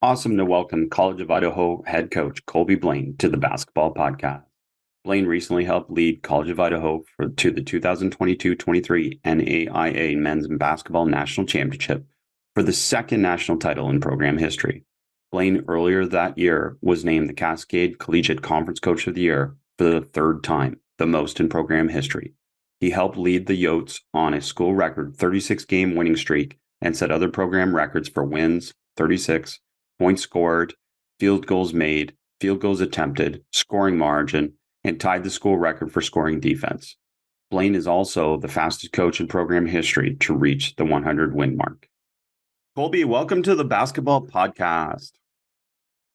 Awesome to welcome College of Idaho head coach Colby Blaine to the Basketball Podcast. Blaine recently helped lead College of Idaho for, to the 2022-23 NAIA Men's Basketball National Championship for the second national title in program history. Blaine earlier that year was named the Cascade Collegiate Conference Coach of the Year for the third time, the most in program history. He helped lead the Yotes on a school record 36 game winning streak and set other program records for wins 36, points scored, field goals made, field goals attempted, scoring margin, and tied the school record for scoring defense. Blaine is also the fastest coach in program history to reach the 100 win mark. Colby, welcome to the basketball podcast.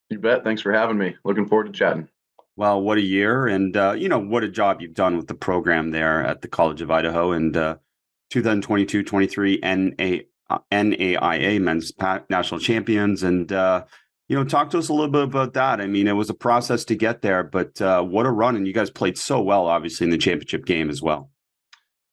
You bet. Thanks for having me. Looking forward to chatting. Well, what a year, and uh, you know what a job you've done with the program there at the College of Idaho and uh, 2022-23 NA, uh, NAIA Men's National Champions, and uh, you know talk to us a little bit about that. I mean, it was a process to get there, but uh, what a run! And you guys played so well, obviously in the championship game as well.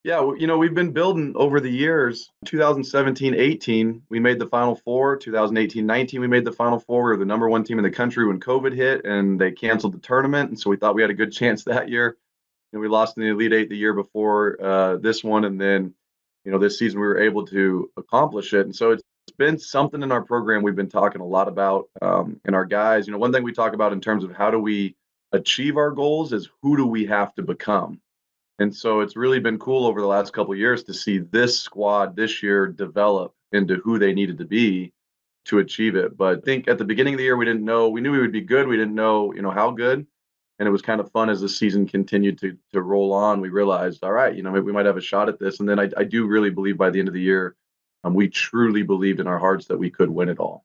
Yeah, you know, we've been building over the years. 2017 18, we made the Final Four. 2018 19, we made the Final Four. We were the number one team in the country when COVID hit and they canceled the tournament. And so we thought we had a good chance that year. And we lost in the Elite Eight the year before uh, this one. And then, you know, this season we were able to accomplish it. And so it's been something in our program we've been talking a lot about. Um, our guys, you know, one thing we talk about in terms of how do we achieve our goals is who do we have to become? And so it's really been cool over the last couple years to see this squad this year develop into who they needed to be to achieve it. But I think at the beginning of the year we didn't know we knew we would be good. We didn't know, you know, how good. And it was kind of fun as the season continued to to roll on. We realized, all right, you know, we might have a shot at this. And then I, I do really believe by the end of the year, um, we truly believed in our hearts that we could win it all.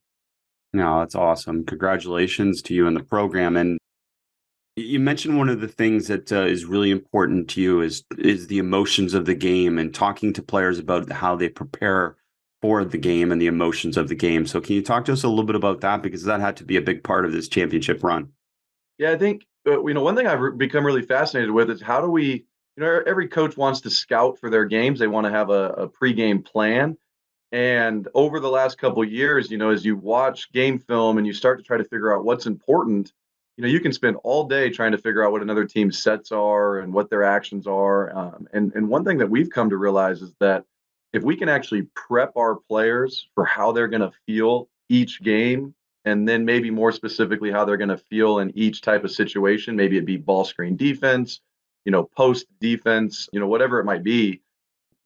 No, that's awesome. Congratulations to you and the program. And you mentioned one of the things that uh, is really important to you is is the emotions of the game and talking to players about how they prepare for the game and the emotions of the game. So can you talk to us a little bit about that because that had to be a big part of this championship run? Yeah, I think you know one thing I've become really fascinated with is how do we you know every coach wants to scout for their games. They want to have a, a pregame plan. And over the last couple years, you know, as you watch game film and you start to try to figure out what's important, you know you can spend all day trying to figure out what another team's sets are and what their actions are um, and and one thing that we've come to realize is that if we can actually prep our players for how they're going to feel each game and then maybe more specifically how they're going to feel in each type of situation maybe it be ball screen defense you know post defense you know whatever it might be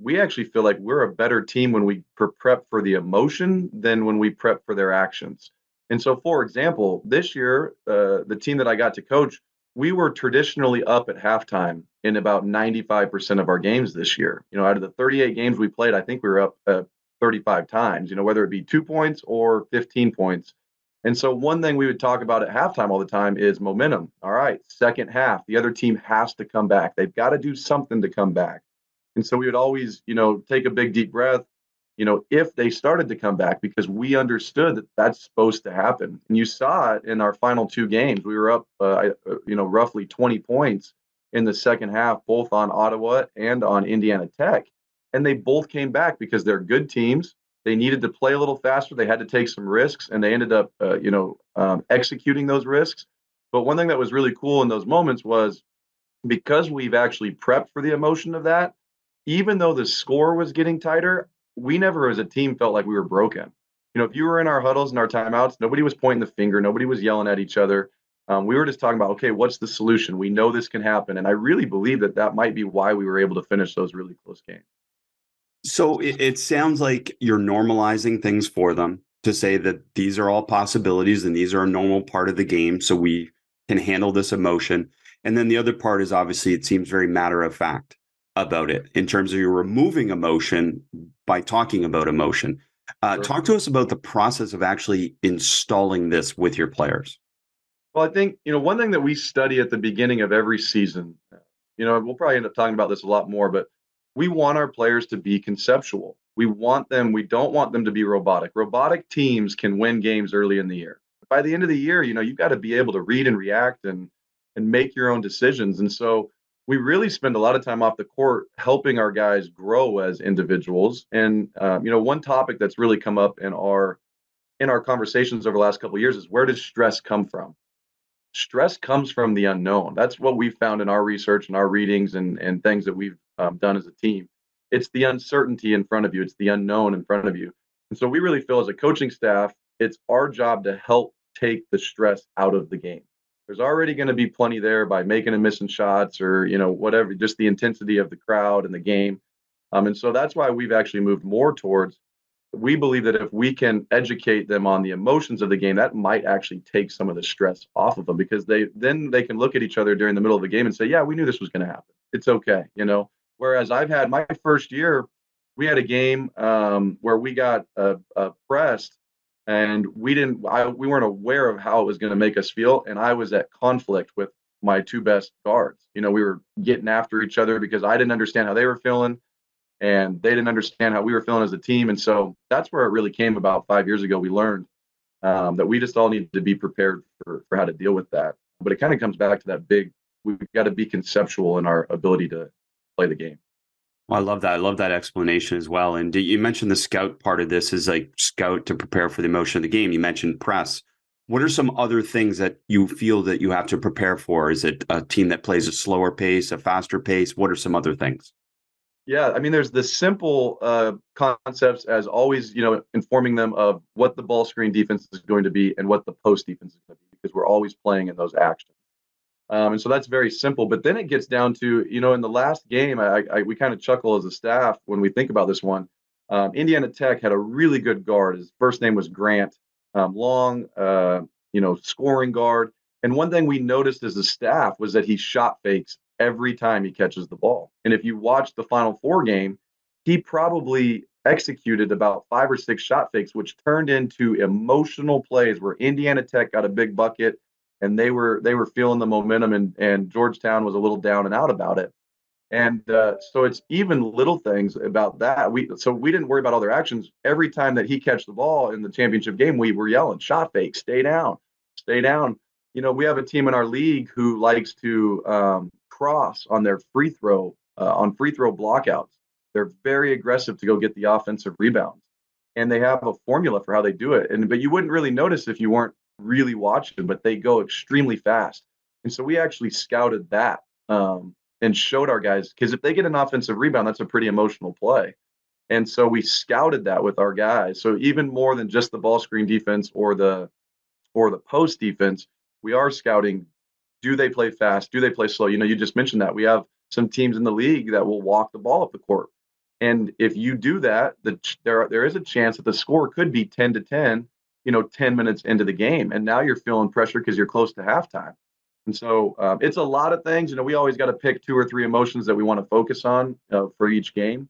we actually feel like we're a better team when we prep for the emotion than when we prep for their actions and so, for example, this year, uh, the team that I got to coach, we were traditionally up at halftime in about 95% of our games this year. You know, out of the 38 games we played, I think we were up uh, 35 times, you know, whether it be two points or 15 points. And so, one thing we would talk about at halftime all the time is momentum. All right, second half, the other team has to come back. They've got to do something to come back. And so, we would always, you know, take a big, deep breath, you know, if they started to come back because we understood that that's supposed to happen. And you saw it in our final two games. We were up, uh, uh, you know, roughly 20 points in the second half, both on Ottawa and on Indiana Tech. And they both came back because they're good teams. They needed to play a little faster. They had to take some risks, and they ended up, uh, you know, um, executing those risks. But one thing that was really cool in those moments was because we've actually prepped for the emotion of that, even though the score was getting tighter, we never as a team felt like we were broken. You know, if you were in our huddles and our timeouts, nobody was pointing the finger, nobody was yelling at each other. Um, we were just talking about, okay, what's the solution? We know this can happen, and I really believe that that might be why we were able to finish those really close games. So it, it sounds like you're normalizing things for them to say that these are all possibilities and these are a normal part of the game, so we can handle this emotion. And then the other part is obviously it seems very matter of fact about it in terms of you're removing emotion by talking about emotion. Uh, sure. Talk to us about the process of actually installing this with your players. Well, I think you know one thing that we study at the beginning of every season. You know, we'll probably end up talking about this a lot more, but we want our players to be conceptual. We want them. We don't want them to be robotic. Robotic teams can win games early in the year. By the end of the year, you know, you've got to be able to read and react and and make your own decisions. And so we really spend a lot of time off the court helping our guys grow as individuals. And uh, you know, one topic that's really come up in our in our conversations over the last couple years is where does stress come from? Stress comes from the unknown. That's what we found in our research and our readings and and things that we've um, done as a team. It's the uncertainty in front of you. It's the unknown in front of you. And so we really feel as a coaching staff, it's our job to help take the stress out of the game there's already going to be plenty there by making and missing shots or you know whatever just the intensity of the crowd and the game um, and so that's why we've actually moved more towards we believe that if we can educate them on the emotions of the game that might actually take some of the stress off of them because they then they can look at each other during the middle of the game and say yeah we knew this was going to happen it's okay you know whereas i've had my first year we had a game um, where we got uh, uh, pressed and we didn't I, we weren't aware of how it was going to make us feel and i was at conflict with my two best guards. You know we were getting after each other because i didn't understand how they were feeling and they didn't understand how we were feeling as a team. And so that's where it really came about five years ago. We learned um, that we just all need to be prepared for, for how to deal with that. But it kind of comes back to that big we've got to be conceptual in our ability to play the game well, I love that. I love that explanation as well. And you mentioned the scout part of this is like scout to prepare for the emotion of the game. You mentioned press. What are some other things that you feel that you have to prepare for? Is it a team that plays a slower pace, a faster pace? What are some other things? Yeah, I mean, there's the simple uh, concepts as always, you know, informing them of what the ball screen defense is going to be and what the post defense is going to be, because we're always playing in those actions. Um, and so that's very simple. But then it gets down to, you know, in the last game, I, I we kind of chuckle as a staff when we think about this one. Um, Indiana Tech had a really good guard. His first name was Grant, um, long, uh, you know, scoring guard. And one thing we noticed as a staff was that he shot fakes every time he catches the ball. And if you watch the Final Four game, he probably executed about five or six shot fakes, which turned into emotional plays where Indiana Tech got a big bucket and they were they were feeling the momentum and and Georgetown was a little down and out about it. And uh, so it's even little things about that. We so we didn't worry about all their actions. Every time that he catch the ball in the championship game, we were yelling, "Shot fake, stay down, stay down." You know, we have a team in our league who likes to um, cross on their free throw uh, on free throw blockouts. They're very aggressive to go get the offensive rebounds, and they have a formula for how they do it. And but you wouldn't really notice if you weren't really watch them, but they go extremely fast. And so we actually scouted that um, and showed our guys because if they get an offensive rebound, that's a pretty emotional play. And so we scouted that with our guys. So even more than just the ball screen defense or the or the post defense, we are scouting. Do they play fast? Do they play slow? You know, you just mentioned that we have some teams in the league that will walk the ball up the court. And if you do that, the, there there is a chance that the score could be 10 to 10 you know 10 minutes into the game and now you're feeling pressure because you're close to halftime and so um, it's a lot of things you know we always got to pick two or three emotions that we want to focus on uh, for each game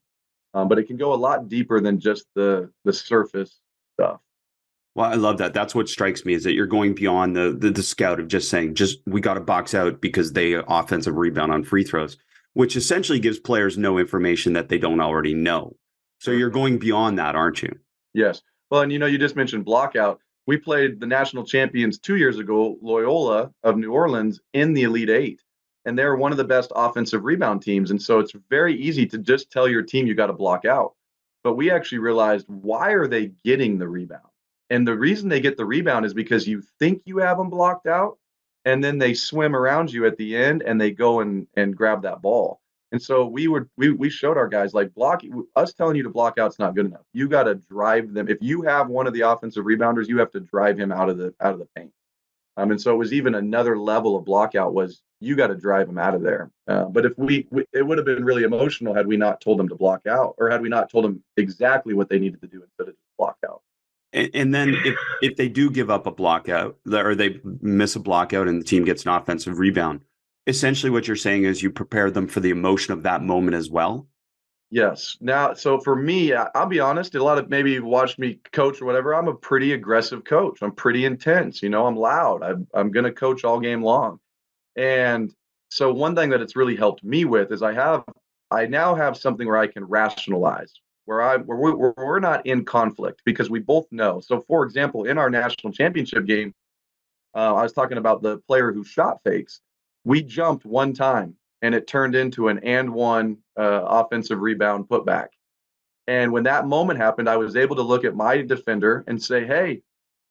um, but it can go a lot deeper than just the the surface stuff well, I love that. That's what strikes me is that you're going beyond the the, the scout of just saying, just we got to box out because they offensive rebound on free throws, which essentially gives players no information that they don't already know. So you're going beyond that, aren't you? Yes. Well, and you know, you just mentioned blockout. We played the national champions two years ago, Loyola of New Orleans, in the Elite Eight. And they're one of the best offensive rebound teams. And so it's very easy to just tell your team you got to block out. But we actually realized why are they getting the rebound? And the reason they get the rebound is because you think you have them blocked out, and then they swim around you at the end and they go and, and grab that ball. And so we would we we showed our guys like block us telling you to block out's not good enough. You got to drive them. If you have one of the offensive rebounders, you have to drive him out of the out of the paint. Um, and so it was even another level of block out was you got to drive him out of there. Uh, but if we, we, it would have been really emotional had we not told them to block out or had we not told them exactly what they needed to do instead of just block out. And, and then if if they do give up a block out or they miss a block out and the team gets an offensive rebound, essentially what you're saying is you prepare them for the emotion of that moment as well Yes. Now, so for me, I'll be honest, a lot of maybe watched me coach or whatever. I'm a pretty aggressive coach. I'm pretty intense. You know, I'm loud. I'm, I'm going to coach all game long. And so one thing that it's really helped me with is I have, I now have something where I can rationalize, where I, where where we're not in conflict because we both know. So, for example, in our national championship game, uh, I was talking about the player who shot fakes. We jumped one time and it turned into an and one uh, offensive rebound putback. And when that moment happened, I was able to look at my defender and say, hey,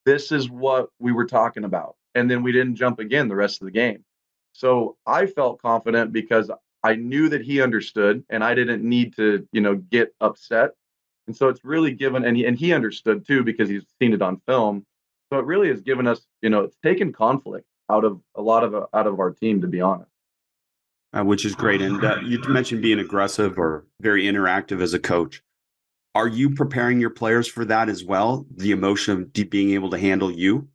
this is what we were talking about. And then we didn't jump again the rest of the game. So I felt confident because I knew that he understood and I didn't need to, you know, get upset. And so it's really given, and he, and he understood too because he's seen it on film. So it really has given us, you know, it's taken conflict out of a lot of out of our team, to be honest. uh, which is great. And uh, you mentioned being aggressive or very interactive as a coach. Are you preparing your players for that as well? The emotion of being able to handle you?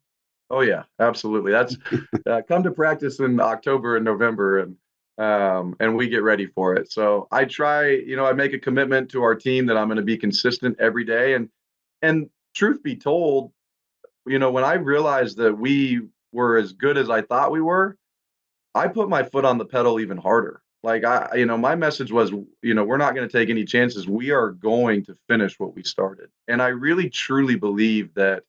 Oh yeah, absolutely. That's uh, come to practice in October and November, and um, and we get ready for it. So I try, you know, I make a commitment to our team that I'm going to be consistent every day. And and truth be told, you know, when I realized that we were as good as I thought we were, I put my foot on the pedal even harder. Like I, you know, my message was, you know, we're not going to take any chances. We are going to finish what we started. And I really truly believe that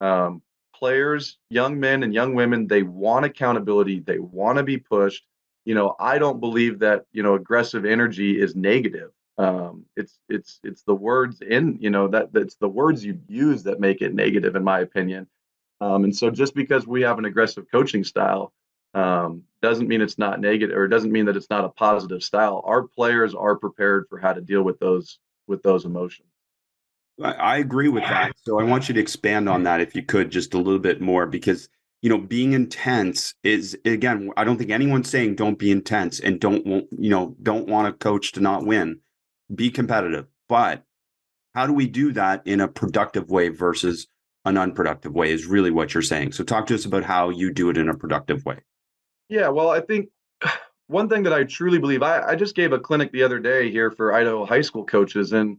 um, players, young men and young women, they want accountability. They want to be pushed. You know, I don't believe that you know aggressive energy is negative. Um, it's it's it's the words in you know that that's the words you use that make it negative, in my opinion. Um, and so just because we have an aggressive coaching style um, doesn't mean it's not negative or it doesn't mean that it's not a positive style. Our players are prepared for how to deal with those with those emotions. I agree with that. So I want you to expand on that if you could just a little bit more because you know being intense is again I don't think anyone's saying don't be intense and don't want you know don't want a coach to not win. Be competitive. But how do we do that in a productive way versus an unproductive way is really what you're saying. So talk to us about how you do it in a productive way. Yeah, well, I think one thing that I truly believe, I, I just gave a clinic the other day here for Idaho high school coaches, and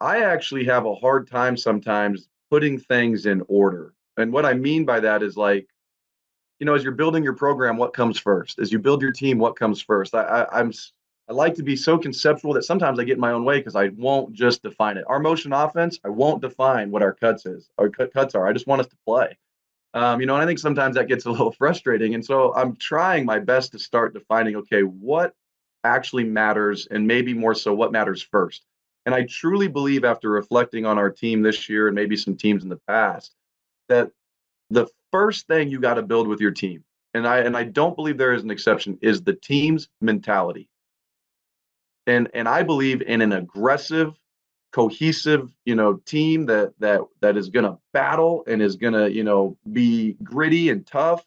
I actually have a hard time sometimes putting things in order. And what I mean by that is like, you know, as you're building your program, what comes first? As you build your team, what comes first? I, I I'm I like to be so conceptual that sometimes I get in my own way because I won't just define it. Our motion offense, I won't define what our cuts is. Our cut, cuts are. I just want us to play. Um, you know, and I think sometimes that gets a little frustrating. And so I'm trying my best to start defining, okay, what actually matters, and maybe more so, what matters first. And I truly believe, after reflecting on our team this year and maybe some teams in the past, that the first thing you got to build with your team, and I and I don't believe there is an exception, is the team's mentality. And and I believe in an aggressive, cohesive, you know, team that that that is going to battle and is going to, you know, be gritty and tough.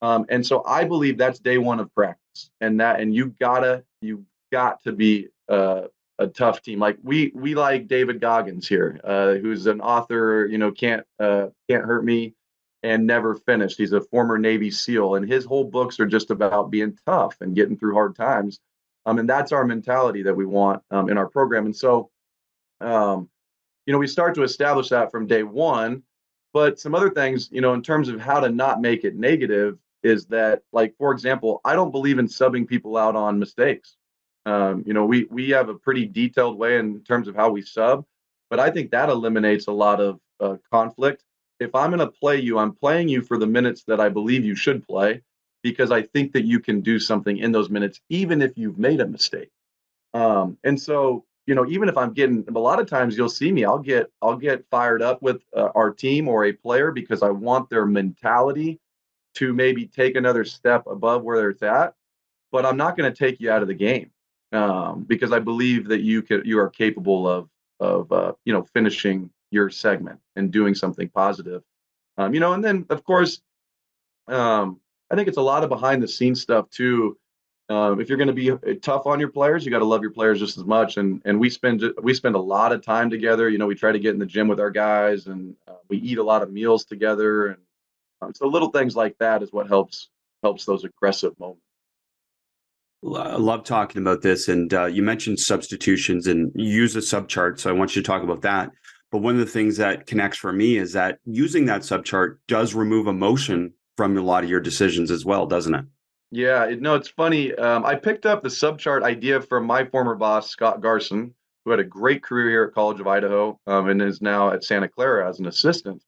Um, and so I believe that's day one of practice, and that and you gotta you got to be uh, a tough team. Like we we like David Goggins here, uh, who's an author. You know, can't uh, can't hurt me and never finished. He's a former Navy SEAL, and his whole books are just about being tough and getting through hard times. Um, and that's our mentality that we want um, in our program. And so, um, you know, we start to establish that from day one. But some other things, you know, in terms of how to not make it negative, is that, like, for example, I don't believe in subbing people out on mistakes. Um, you know, we we have a pretty detailed way in terms of how we sub, but I think that eliminates a lot of uh, conflict. If I'm going to play you, I'm playing you for the minutes that I believe you should play because I think that you can do something in those minutes, even if you've made a mistake. Um, and so, you know, even if I'm getting a lot of times, you'll see me. I'll get I'll get fired up with uh, our team or a player because I want their mentality to maybe take another step above where it's at. But I'm not going to take you out of the game um, because I believe that you could you are capable of of uh, you know finishing your segment and doing something positive. Um, you know, and then of course, um, I think it's a lot of behind the scenes stuff too. Um, if you're going to be uh, tough on your players, you got to love your players just as much. And and we spend we spend a lot of time together. You know, we try to get in the gym with our guys, and uh, we eat a lot of meals together. And um, so little things like that is what helps helps those aggressive moments. I love talking about this. And uh, you mentioned substitutions and use a sub chart. So I want you to talk about that. But one of the things that connects for me is that using that sub chart does remove emotion from a lot of your decisions as well, doesn't it? Yeah, it, no, it's funny. Um, I picked up the sub chart idea from my former boss, Scott Garson, who had a great career here at College of Idaho um, and is now at Santa Clara as an assistant.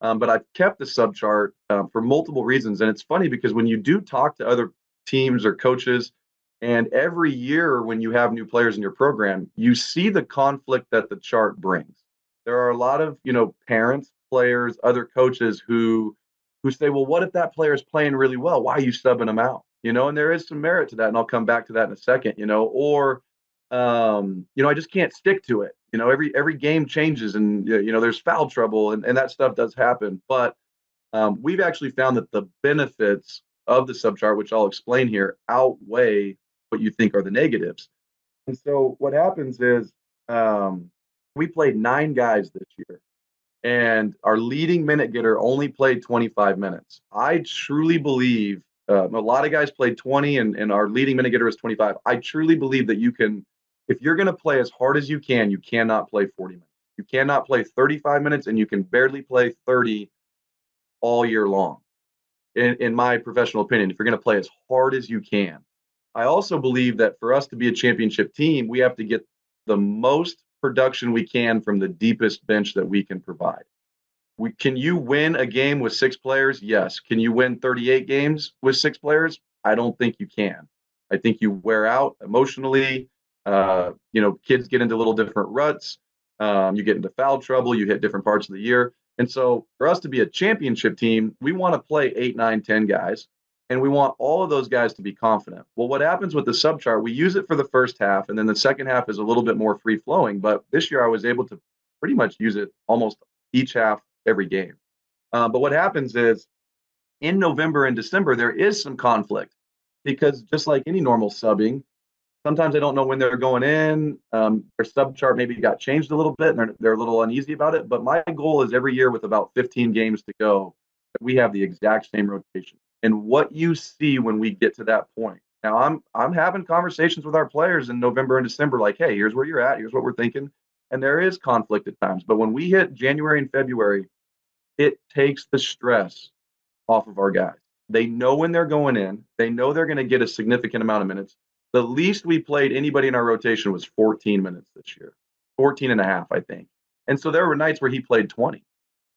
Um, but I've kept the sub chart um, for multiple reasons. And it's funny because when you do talk to other teams or coaches, and every year when you have new players in your program, you see the conflict that the chart brings. There are a lot of, you know, parents, players, other coaches who who say, well, what if that player is playing really well? Why are you subbing them out? You know, and there is some merit to that, and I'll come back to that in a second. You know, or um, you know, I just can't stick to it. You know, every every game changes, and you know, there's foul trouble, and, and that stuff does happen. But um, we've actually found that the benefits of the subchart, which I'll explain here, outweigh what you think are the negatives. And so what happens is um, we played nine guys this year, and our leading minute getter only played 25 minutes. I truly believe uh, a lot of guys played 20, and, and our leading minute getter is 25. I truly believe that you can, if you're going to play as hard as you can, you cannot play 40 minutes. You cannot play 35 minutes, and you can barely play 30 all year long. In, in my professional opinion, if you're going to play as hard as you can. I also believe that for us to be a championship team, we have to get the most production we can from the deepest bench that we can provide. We, can you win a game with six players? Yes. Can you win 38 games with six players? I don't think you can. I think you wear out emotionally. Uh, you know, kids get into little different ruts. Um, you get into foul trouble. You hit different parts of the year. And so, for us to be a championship team, we want to play eight, nine, ten guys and we want all of those guys to be confident. Well, what happens with the sub chart, we use it for the first half, and then the second half is a little bit more free flowing. But this year, I was able to pretty much use it almost each half every game. Uh, but what happens is in November and December, there is some conflict because just like any normal subbing, sometimes I don't know when they're going in. Um, their sub chart maybe got changed a little bit and they're, they're a little uneasy about it. But my goal is every year with about 15 games to go, we have the exact same rotation and what you see when we get to that point. Now I'm I'm having conversations with our players in November and December like, "Hey, here's where you're at. Here's what we're thinking." And there is conflict at times, but when we hit January and February, it takes the stress off of our guys. They know when they're going in. They know they're going to get a significant amount of minutes. The least we played anybody in our rotation was 14 minutes this year. 14 and a half, I think. And so there were nights where he played 20.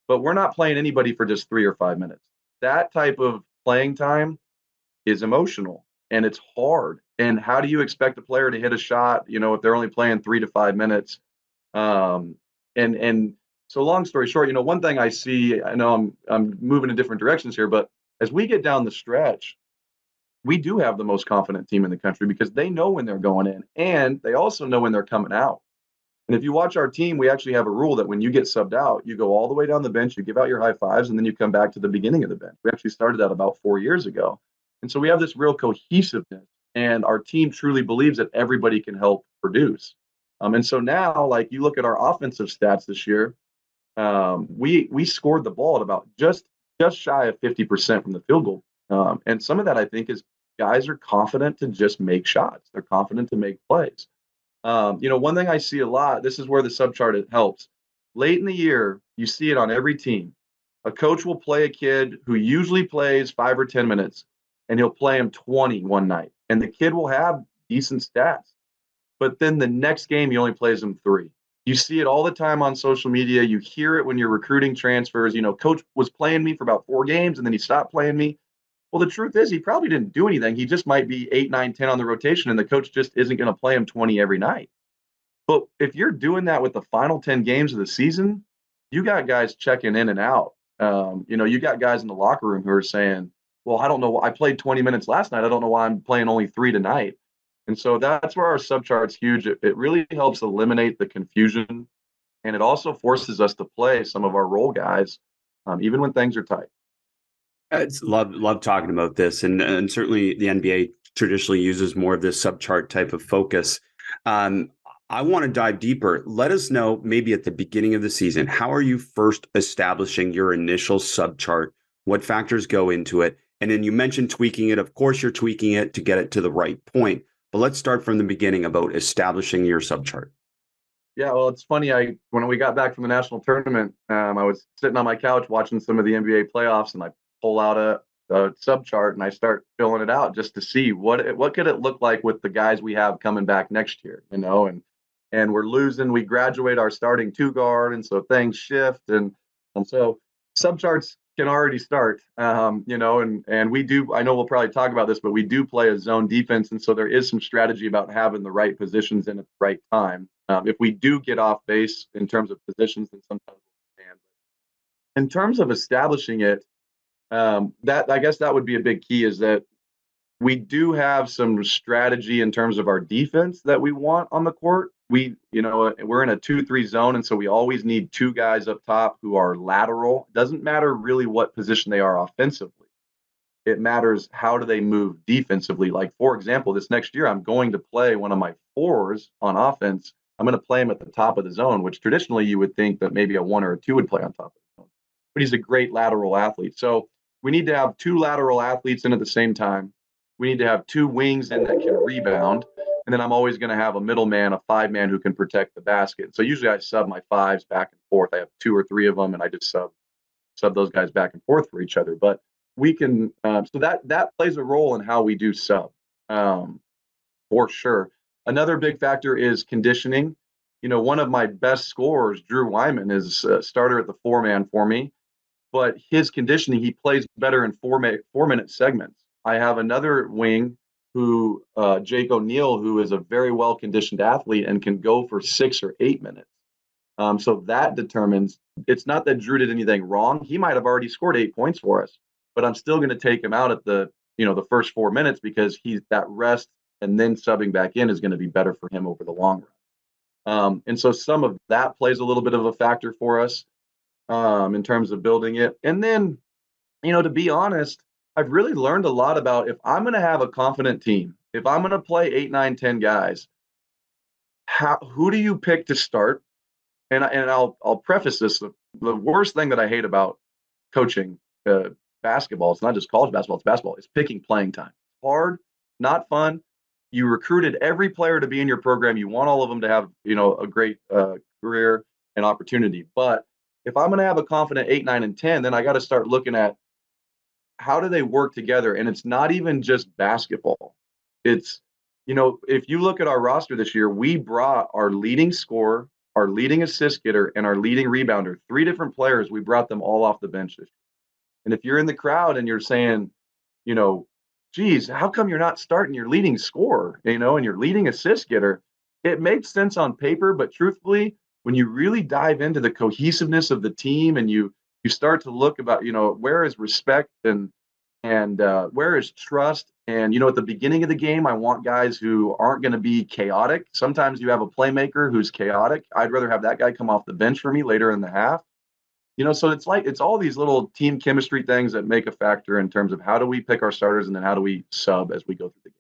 But we're not playing anybody for just 3 or 5 minutes. That type of playing time is emotional and it's hard. And how do you expect a player to hit a shot, you know, if they're only playing three to five minutes? Um, and and so long story short, you know, one thing I see, I know I'm I'm moving in different directions here, but as we get down the stretch, we do have the most confident team in the country because they know when they're going in and they also know when they're coming out. And if you watch our team, we actually have a rule that when you get subbed out, you go all the way down the bench, you give out your high fives, and then you come back to the beginning of the bench. We actually started that about four years ago. And so we have this real cohesiveness, and our team truly believes that everybody can help produce. Um, and so now, like you look at our offensive stats this year, um, we we scored the ball at about just just shy of 50% from the field goal. Um, and some of that I think is guys are confident to just make shots. They're confident to make plays. Um, you know, one thing I see a lot, this is where the subchart helps. Late in the year, you see it on every team. A coach will play a kid who usually plays five or 10 minutes, and he'll play him 20 one night. And the kid will have decent stats. But then the next game, he only plays him three. You see it all the time on social media. You hear it when you're recruiting transfers. You know, coach was playing me for about four games, and then he stopped playing me. Well, the truth is, he probably didn't do anything. He just might be eight, nine, 10 on the rotation, and the coach just isn't going to play him 20 every night. But if you're doing that with the final 10 games of the season, you got guys checking in and out. Um, you know, you got guys in the locker room who are saying, well, I don't know. I played 20 minutes last night. I don't know why I'm playing only three tonight. And so that's where our subchart's huge. It, it really helps eliminate the confusion. And it also forces us to play some of our role guys, um, even when things are tight. It's love love talking about this, and and certainly the NBA traditionally uses more of this subchart type of focus. Um, I want to dive deeper. Let us know maybe at the beginning of the season how are you first establishing your initial subchart? What factors go into it, And then you mentioned tweaking it. Of course, you're tweaking it to get it to the right point. But let's start from the beginning about establishing your subchart. Yeah, well, it's funny. I when we got back from the national tournament, um, I was sitting on my couch watching some of the NBA playoffs, and I pull out a, a subchart and I start filling it out just to see what what could it look like with the guys we have coming back next year, you know, and and we're losing. We graduate our starting two guard, and so things shift, and and so subcharts can already start. Um, you know, and and we do. I know we'll probably talk about this, but we do play a zone defense, and so there is some strategy about having the right positions in at the right time. Um, if we do get off base in terms of positions, then sometimes we. In terms of establishing it, um, that I guess that would be a big key. Is that we do have some strategy in terms of our defense that we want on the court we, you know, we're in a two-three zone, and so we always need two guys up top who are lateral. It doesn't matter really what position they are offensively. It matters how do they move defensively. Like for example, this next year, I'm going to play one of my fours on offense. I'm going to play him at the top of the zone, which traditionally you would think that maybe a one or a two would play on top of the zone. But he's a great lateral athlete. So we need to have two lateral athletes in at the same time. We need to have two wings in that can rebound and then I'm always going to have a middleman, a five man who can protect the basket. So usually I sub my fives back and forth. I have two or three of them, and I just sub sub those guys back and forth for each other. But we can um, so that that plays a role in how we do sub um, for sure. Another big factor is conditioning. You know, one of my best scorers, Drew Wyman, is a starter at the four man for me, but his conditioning, he plays better in four minute four minute segments. I have another wing who uh, Jake O'Neill, who is a very well conditioned athlete and can go for six or eight minutes. Um, so that determines it's not that Drew did anything wrong. He might have already scored eight points for us, but I'm still going to take him out at the you know the first four minutes because he's that rest and then subbing back in is going to be better for him over the long run. Um, and so some of that plays a little bit of a factor for us um, in terms of building it. And then, you know, to be honest, I've really learned a lot about if I'm going to have a confident team, if I'm going to play eight, nine, ten guys, how who do you pick to start? And and I'll I'll preface this: the, the worst thing that I hate about coaching uh, basketball, it's not just college basketball, it's basketball. It's picking playing time. Hard, not fun. You recruited every player to be in your program. You want all of them to have you know a great uh, career and opportunity. But if I'm going to have a confident eight, nine, and ten, then I got to start looking at how do they work together? And it's not even just basketball. It's, you know, if you look at our roster this year, we brought our leading scorer, our leading assist getter, and our leading rebounder, three different players. We brought them all off the bench. And if you're in the crowd and you're saying, you know, geez, how come you're not starting your leading scorer, you know, and your leading assist getter? It makes sense on paper, but truthfully, when you really dive into the cohesiveness of the team and you you start to look about you know where is respect and and uh, where is trust? And you know at the beginning of the game i want guys who aren't going to be chaotic. Sometimes you have a playmaker who's chaotic. I'd rather have that guy come off the bench for me later in the half. You know so it's like it's all these little team chemistry things that make a factor in terms of how do we pick our starters and then how do we sub as we go through the game.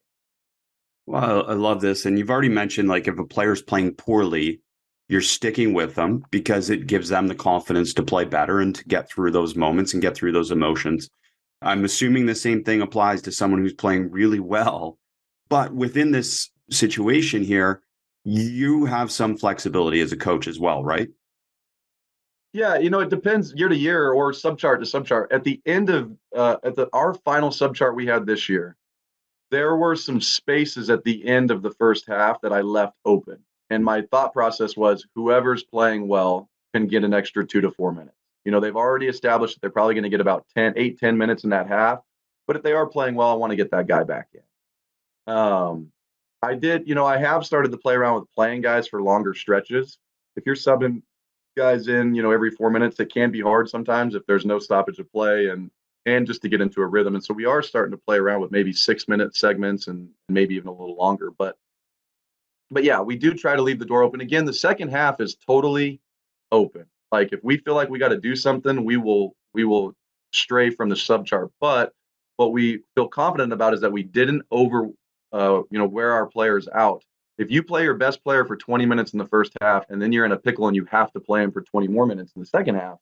Well i love this and you've already mentioned like if a player's playing poorly you're sticking with them because it gives them the confidence to play better and to get through those moments and get through those emotions. I'm assuming the same thing applies to someone who's playing really well. But within this situation here, you have some flexibility as a coach as well, right? Yeah, you know, it depends year to year or subchart to subchart. At the end of uh, at the our final subchart we had this year, there were some spaces at the end of the first half that I left open. And my thought process was whoever's playing well can get an extra two to four minutes. You know, they've already established that they're probably going to get about 10, 8, 10 minutes in that half. But if they are playing well, I want to get that guy back in. Um, I did, you know, I have started to play around with playing guys for longer stretches. If you're subbing guys in, you know, every four minutes, it can be hard sometimes if there's no stoppage of play and and just to get into a rhythm. And so we are starting to play around with maybe six minute segments and maybe even a little longer. But but yeah, we do try to leave the door open. Again, the second half is totally open. Like if we feel like we got to do something, we will we will stray from the sub chart. But what we feel confident about is that we didn't over uh, you know wear our players out. If you play your best player for 20 minutes in the first half and then you're in a pickle and you have to play him for 20 more minutes in the second half,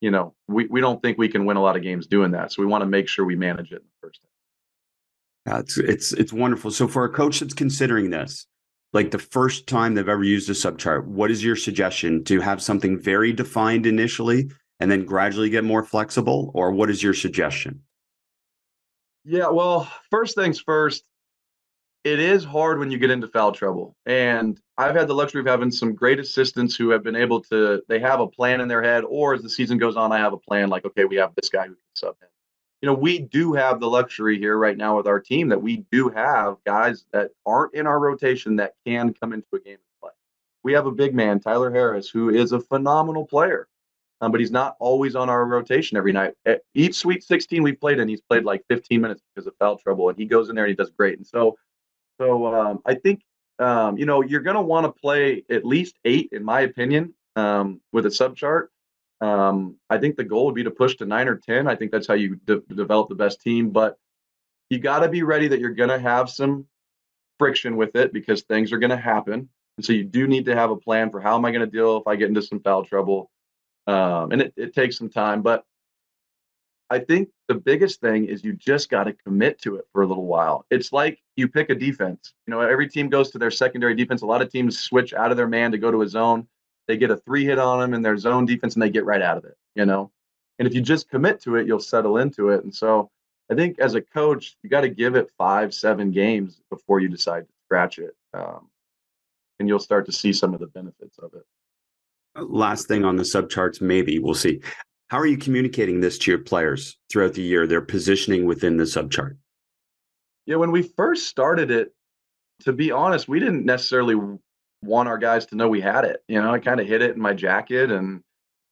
you know, we, we don't think we can win a lot of games doing that. So we want to make sure we manage it in the first half. Yeah, it's it's it's wonderful. So for a coach that's considering this, like the first time they've ever used a sub chart, what is your suggestion to have something very defined initially and then gradually get more flexible, or what is your suggestion? Yeah, well, first things first, it is hard when you get into foul trouble. And I've had the luxury of having some great assistants who have been able to, they have a plan in their head, or as the season goes on, I have a plan like, okay, we have this guy who can sub in. You know, we do have the luxury here right now with our team that we do have guys that aren't in our rotation that can come into a game and play. We have a big man, Tyler Harris, who is a phenomenal player um, but he's not always on our rotation every night. At each Sweet 16 we've played in, he's played like 15 minutes because of foul trouble, and he goes in there and he does great. And so, so um, I think um, you know you're going to want to play at least eight, in my opinion, um, with a sub chart. Um, I think the goal would be to push to nine or ten. I think that's how you de- develop the best team. But you got to be ready that you're going to have some friction with it because things are going to happen. And so you do need to have a plan for how am I going to deal if I get into some foul trouble um, and it, it takes some time. But I think the biggest thing is you just got to commit to it for a little while. It's like you pick a defense. You know, every team goes to their secondary defense. A lot of teams switch out of their man to go to a zone. They get a three hit on them in their zone defense and they get right out of it, you know? And if you just commit to it, you'll settle into it. And so I think as a coach, you got to give it five, seven games before you decide to scratch it. Um, and you'll start to see some of the benefits of it last thing on the subcharts, maybe we'll see. How are you communicating this to your players throughout the year? Their positioning within the subchart. Yeah, when we first started it, to be honest, we didn't necessarily want our guys to know we had it. You know, I kind of hid it in my jacket, and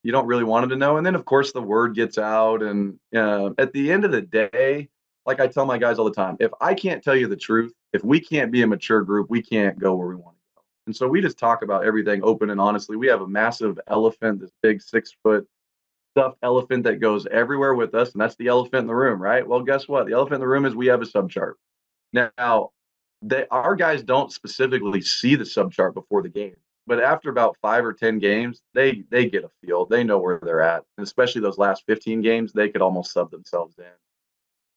you don't really want them to know. And then, of course, the word gets out. And uh, at the end of the day, like I tell my guys all the time, if I can't tell you the truth, if we can't be a mature group, we can't go where we want to go. and so we just talk about everything open and honestly. We have a massive elephant, this big six foot stuffed elephant that goes everywhere with us, and that's the elephant in the room, right? Well, guess what? The elephant in the room is we have a subchart. Now, they our guys don't specifically see the subchart before the game, but after about five or ten games, they they get a feel. They know where they're at, and especially those last 15 games, they could almost sub themselves in.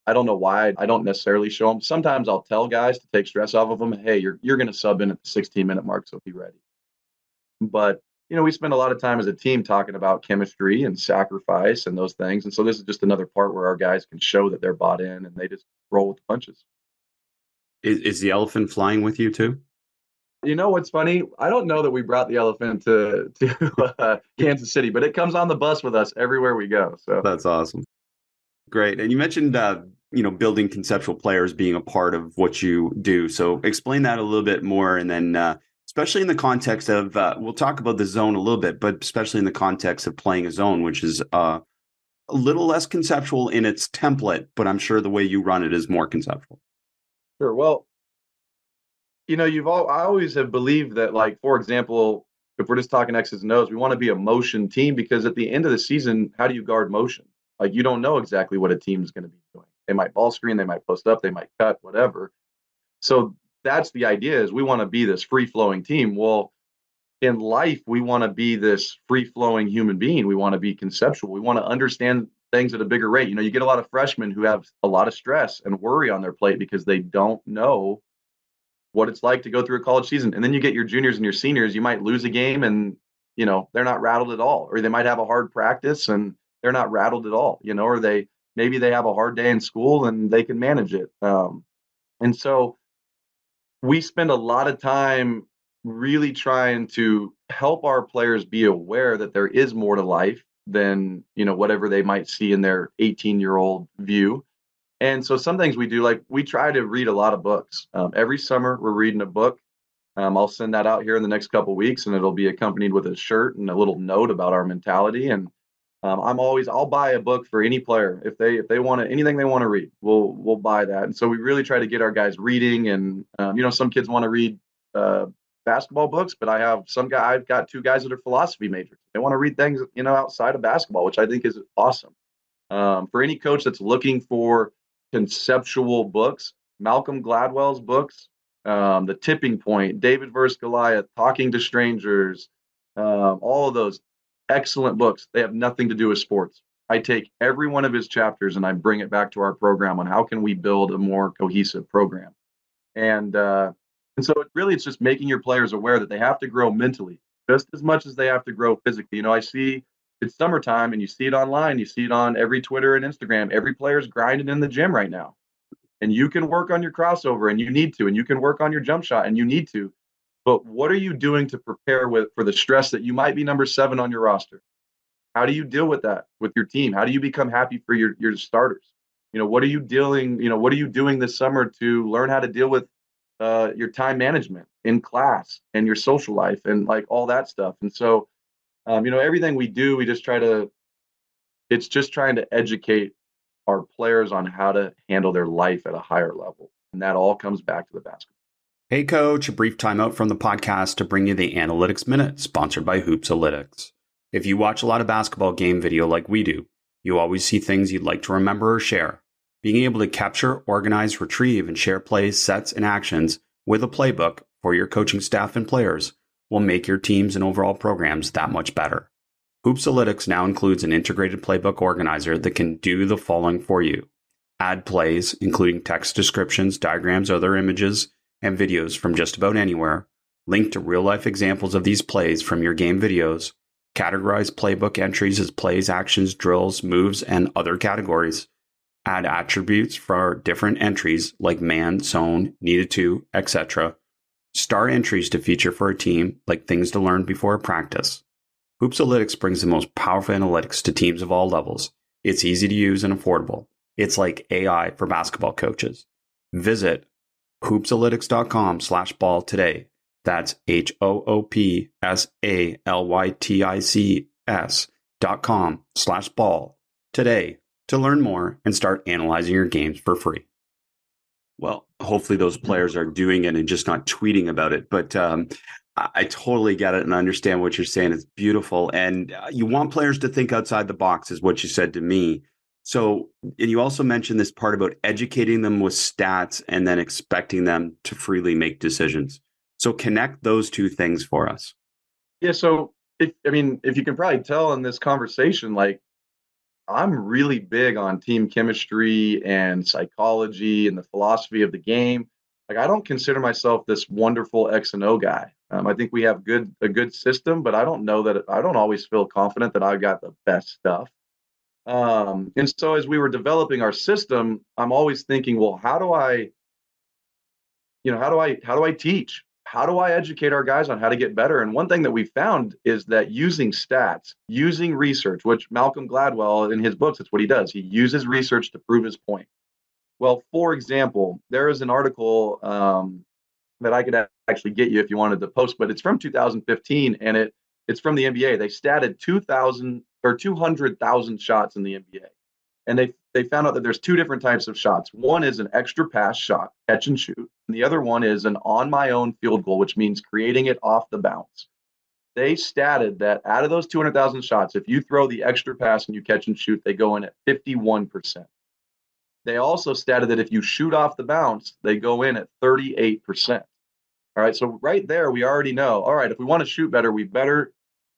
I don't know why I don't necessarily show them. Sometimes I'll tell guys to take stress off of them. Hey, you're you're going to sub in at the 16 minute mark, so be ready. But you know, we spend a lot of time as a team talking about chemistry and sacrifice and those things. And so this is just another part where our guys can show that they're bought in and they just roll with the punches. Is, is the elephant flying with you too? You know what's funny? I don't know that we brought the elephant to to uh, Kansas City, but it comes on the bus with us everywhere we go. So that's awesome. Great. And you mentioned uh, you know building conceptual players being a part of what you do. So explain that a little bit more, and then uh, especially in the context of uh, we'll talk about the zone a little bit, but especially in the context of playing a zone, which is uh, a little less conceptual in its template, but I'm sure the way you run it is more conceptual. Sure. Well, you know, you've all I always have believed that, like for example, if we're just talking X's and O's, we want to be a motion team because at the end of the season, how do you guard motion? Like you don't know exactly what a team is going to be doing. They might ball screen, they might post up, they might cut, whatever. So that's the idea is we want to be this free flowing team. Well, in life, we want to be this free flowing human being. We want to be conceptual. We want to understand things at a bigger rate. You know, you get a lot of freshmen who have a lot of stress and worry on their plate because they don't know what it's like to go through a college season. And then you get your juniors and your seniors, you might lose a game and, you know, they're not rattled at all, or they might have a hard practice and they're not rattled at all, you know, or they maybe they have a hard day in school and they can manage it. Um, and so we spend a lot of time really trying to help our players be aware that there is more to life than you know whatever they might see in their 18 year old view. And so some things we do like we try to read a lot of books. Um, every summer we're reading a book. Um, i'll send that out here in the next couple weeks and it'll be accompanied with a shirt and a little note about our mentality. And um, I'm always I'll buy a book for any player. If they if they want to anything they want to read we'll we'll buy that. And so we really try to get our guys reading and um, you know some kids want to read uh, basketball books but I have some guy I've got two guys that are philosophy majors they want to read things you know outside of basketball which I think is awesome um, for any coach that's looking for conceptual books Malcolm Gladwell's books um, the tipping point David versus Goliath talking to strangers um, all of those excellent books. They have nothing to do with sports. I take every one of his chapters and I bring it back to our program on how can we build a more cohesive program. And uh, and so it really it's just making your players aware that they have to grow mentally just as much as they have to grow physically. You know, I see it's summertime and you see it online, you see it on every Twitter and Instagram. Every player's grinding in the gym right now. And you can work on your crossover and you need to, and you can work on your jump shot and you need to. But what are you doing to prepare with for the stress that you might be number seven on your roster? How do you deal with that with your team? How do you become happy for your your starters? You know, what are you dealing, you know, what are you doing this summer to learn how to deal with uh, your time management in class and your social life and like all that stuff. And so, um, you know, everything we do, we just try to, it's just trying to educate our players on how to handle their life at a higher level. And that all comes back to the basketball. Hey, coach, a brief timeout from the podcast to bring you the Analytics Minute, sponsored by Hoopsalytics. If you watch a lot of basketball game video like we do, you always see things you'd like to remember or share. Being able to capture, organize, retrieve, and share plays, sets, and actions with a playbook for your coaching staff and players will make your teams and overall programs that much better. Hoopsalytics now includes an integrated playbook organizer that can do the following for you. Add plays, including text descriptions, diagrams, other images, and videos from just about anywhere. Link to real life examples of these plays from your game videos. Categorize playbook entries as plays, actions, drills, moves, and other categories add attributes for different entries like man, zone, needed to, etc. Star entries to feature for a team like things to learn before a practice. Hoopsalytics brings the most powerful analytics to teams of all levels. It's easy to use and affordable. It's like AI for basketball coaches. Visit hoopsalytics.com slash ball today. That's H O O P S A L Y T I C S dot com slash ball today to learn more and start analyzing your games for free. Well, hopefully those players are doing it and just not tweeting about it. But um, I, I, totally get it and understand what you're saying. It's beautiful. And uh, you want players to think outside the box, is what you said to me. So, and you also mentioned this part about educating them with stats and then expecting them to freely make decisions. So, connect those two things for us. Yeah. So, if, I mean, if you can probably tell in this conversation, like I'm really big on team chemistry and psychology and the philosophy of the game. Like I don't consider myself this wonderful X and O guy. Um, I think we have good a good system, but I don't know that I don't always feel confident that I got the best stuff. Um, and so as we were developing our system, I'm always thinking, well, how do I, you know, how do I how do I teach? How do I educate our guys on how to get better? And one thing that we found is that using stats, using research, which Malcolm Gladwell in his books, that's what he does. He uses research to prove his point. Well, for example, there is an article um, that I could actually get you if you wanted to post, but it's from 2015 and it it's from the NBA. They statted 2,000 or 200,000 shots in the NBA and they they found out that there's two different types of shots. One is an extra pass shot, catch and shoot, and the other one is an on my own field goal, which means creating it off the bounce. They stated that out of those 200,000 shots, if you throw the extra pass and you catch and shoot, they go in at 51%. They also stated that if you shoot off the bounce, they go in at 38%. All right, so right there, we already know. All right, if we want to shoot better, we better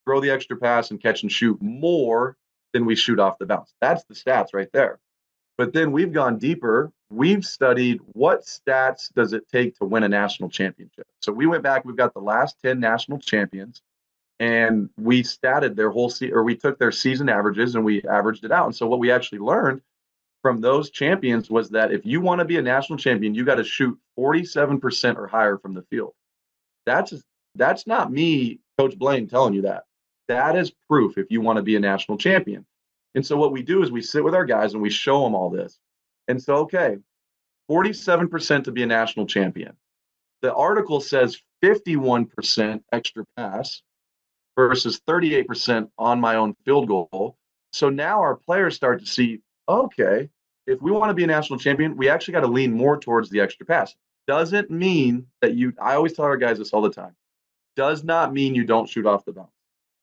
throw the extra pass and catch and shoot more than we shoot off the bounce. That's the stats right there. But then we've gone deeper. We've studied what stats does it take to win a national championship. So we went back, we've got the last 10 national champions and we statted their whole season or we took their season averages and we averaged it out. And so what we actually learned from those champions was that if you want to be a national champion, you got to shoot 47% or higher from the field. That's that's not me, Coach Blaine, telling you that. That is proof if you want to be a national champion. And so what we do is we sit with our guys and we show them all this. And so, okay, 47% to be a national champion. The article says 51% extra pass versus 38% on my own field goal. So now our players start to see, okay, if we want to be a national champion, we actually got to lean more towards the extra pass. Doesn't mean that you, I always tell our guys this all the time, does not mean you don't shoot off the bounce.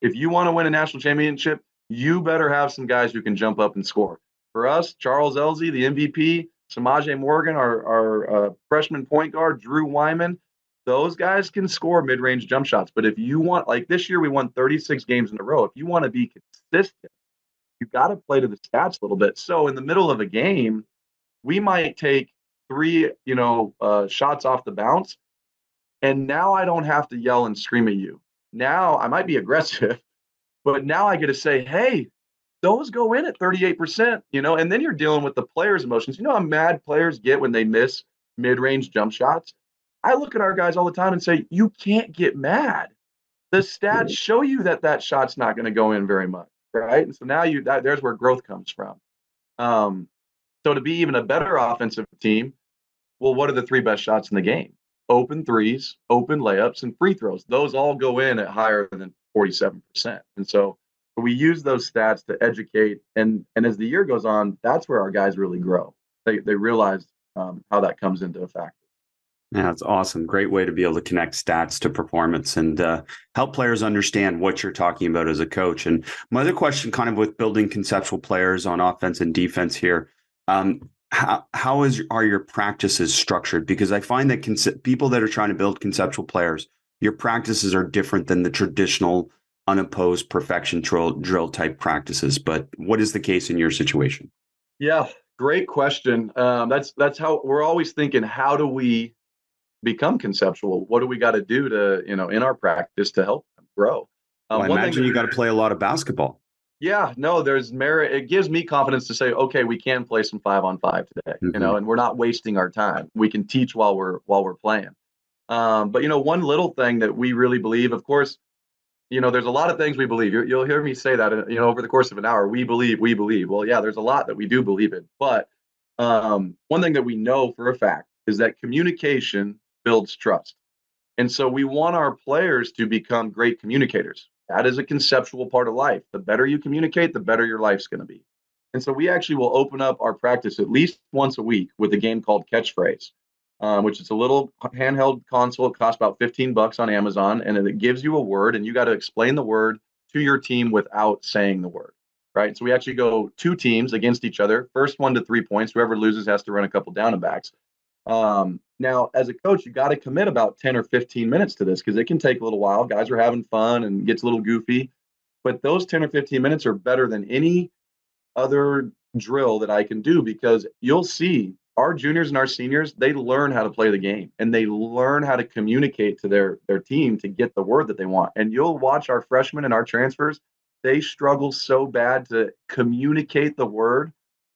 If you want to win a national championship, you better have some guys who can jump up and score. For us, Charles Elsey, the MVP, Samaje Morgan, our, our uh, freshman point guard, Drew Wyman, those guys can score mid-range jump shots. But if you want, like this year, we won 36 games in a row. If you want to be consistent, you've got to play to the stats a little bit. So in the middle of a game, we might take three, you know, uh, shots off the bounce, and now I don't have to yell and scream at you. Now I might be aggressive, but now I get to say, hey, those go in at 38%, you know, and then you're dealing with the players' emotions. You know how mad players get when they miss mid-range jump shots? I look at our guys all the time and say, you can't get mad. The stats show you that that shot's not going to go in very much, right? And so now you that, there's where growth comes from. Um, so to be even a better offensive team, well, what are the three best shots in the game? Open threes, open layups, and free throws. Those all go in at higher than 47%. And so we use those stats to educate. And and as the year goes on, that's where our guys really grow. They they realize um, how that comes into effect. Yeah, that's awesome. Great way to be able to connect stats to performance and uh, help players understand what you're talking about as a coach. And my other question, kind of with building conceptual players on offense and defense here, um, how how is are your practices structured? Because I find that conce- people that are trying to build conceptual players, your practices are different than the traditional unopposed perfection drill drill type practices. But what is the case in your situation? Yeah, great question. Um, that's that's how we're always thinking. How do we become conceptual? What do we got to do to you know in our practice to help them grow? Um, well, I imagine you got to play a lot of basketball. Yeah, no, there's merit. It gives me confidence to say, okay, we can play some five on five today, mm-hmm. you know, and we're not wasting our time. We can teach while we're while we're playing. Um, but you know, one little thing that we really believe, of course, you know, there's a lot of things we believe. you will hear me say that, uh, you know, over the course of an hour. We believe, we believe. Well, yeah, there's a lot that we do believe in, but um, one thing that we know for a fact is that communication builds trust, and so we want our players to become great communicators. That is a conceptual part of life. The better you communicate, the better your life's going to be. And so we actually will open up our practice at least once a week with a game called Catchphrase, um, which is a little handheld console. It costs about 15 bucks on Amazon, and it gives you a word, and you got to explain the word to your team without saying the word. Right. So we actually go two teams against each other. First one to three points. Whoever loses has to run a couple down and backs. Um, now, as a coach, you got to commit about 10 or 15 minutes to this because it can take a little while. Guys are having fun and gets a little goofy, but those 10 or 15 minutes are better than any other drill that I can do because you'll see our juniors and our seniors, they learn how to play the game and they learn how to communicate to their their team to get the word that they want. And you'll watch our freshmen and our transfers, they struggle so bad to communicate the word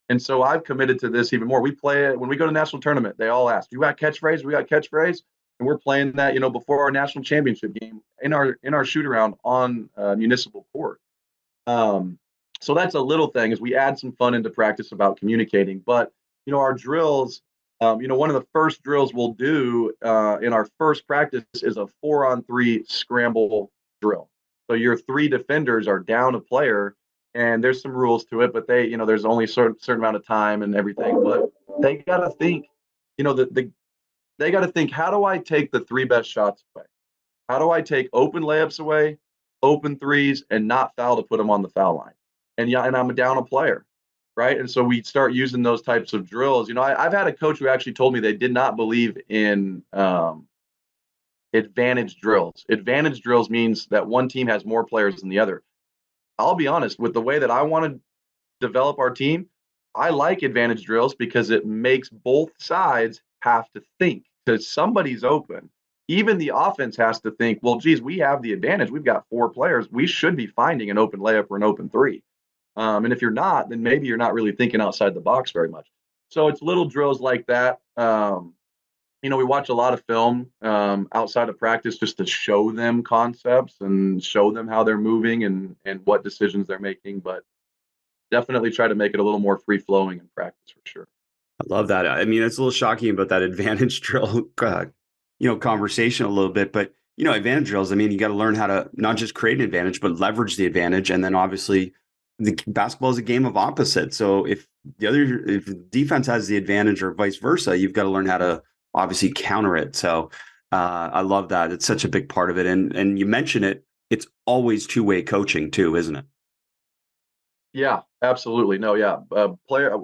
and so I've committed to this even more. We play it when we go to national tournament. They all ask, "You got catchphrase? We got catchphrase." And we're playing that, you know, before our national championship game in our in our shoot around on uh, municipal court. Um, so that's a little thing as we add some fun into practice about communicating. But you know, our drills. Um, you know, one of the first drills we'll do uh, in our first practice is a four-on-three scramble drill. So your three defenders are down a player and there's some rules to it, but they, you know, there's only a certain, certain amount of time and everything. But they got to think, you know, the, the they got to think, how do I take the three best shots away? How do I take open layups away, open threes, and not foul to put them on the foul line? And yeah, and I'm down a player, right? And so we start using those types of drills. You know, I, have had a coach who actually told me they did not believe in um, advantage drills. Advantage drills means that one team has more players than the other. I'll be honest with the way that I want to develop our team. I like advantage drills because it makes both sides have to think because somebody's open. Even the offense has to think, well, geez, we have the advantage. We've got four players. We should be finding an open layup or an open three. Um, and if you're not, then maybe you're not really thinking outside the box very much. So it's little drills like that. Um, you know, we watch a lot of film um, outside of practice just to show them concepts and show them how they're moving and and what decisions they're making. But definitely try to make it a little more free flowing in practice for sure. I love that. I mean, it's a little shocking about that advantage drill, uh, you know, conversation a little bit, but you know, advantage drills. I mean, you got to learn how to not just create an advantage, but leverage the advantage, and then obviously the basketball is a game of opposite. So if the other if defense has the advantage or vice versa, you've got to learn how to obviously counter it. So uh, I love that. It's such a big part of it. And and you mention it, it's always two way coaching too, isn't it? Yeah, absolutely. No, yeah. Uh, player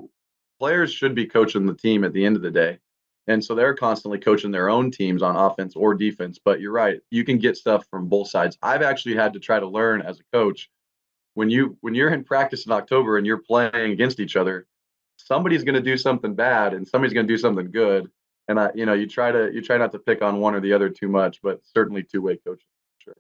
players should be coaching the team at the end of the day. And so they're constantly coaching their own teams on offense or defense. But you're right, you can get stuff from both sides. I've actually had to try to learn as a coach when you when you're in practice in October and you're playing against each other, somebody's going to do something bad and somebody's going to do something good. And I, you know, you try to you try not to pick on one or the other too much, but certainly two way coaching. Sure.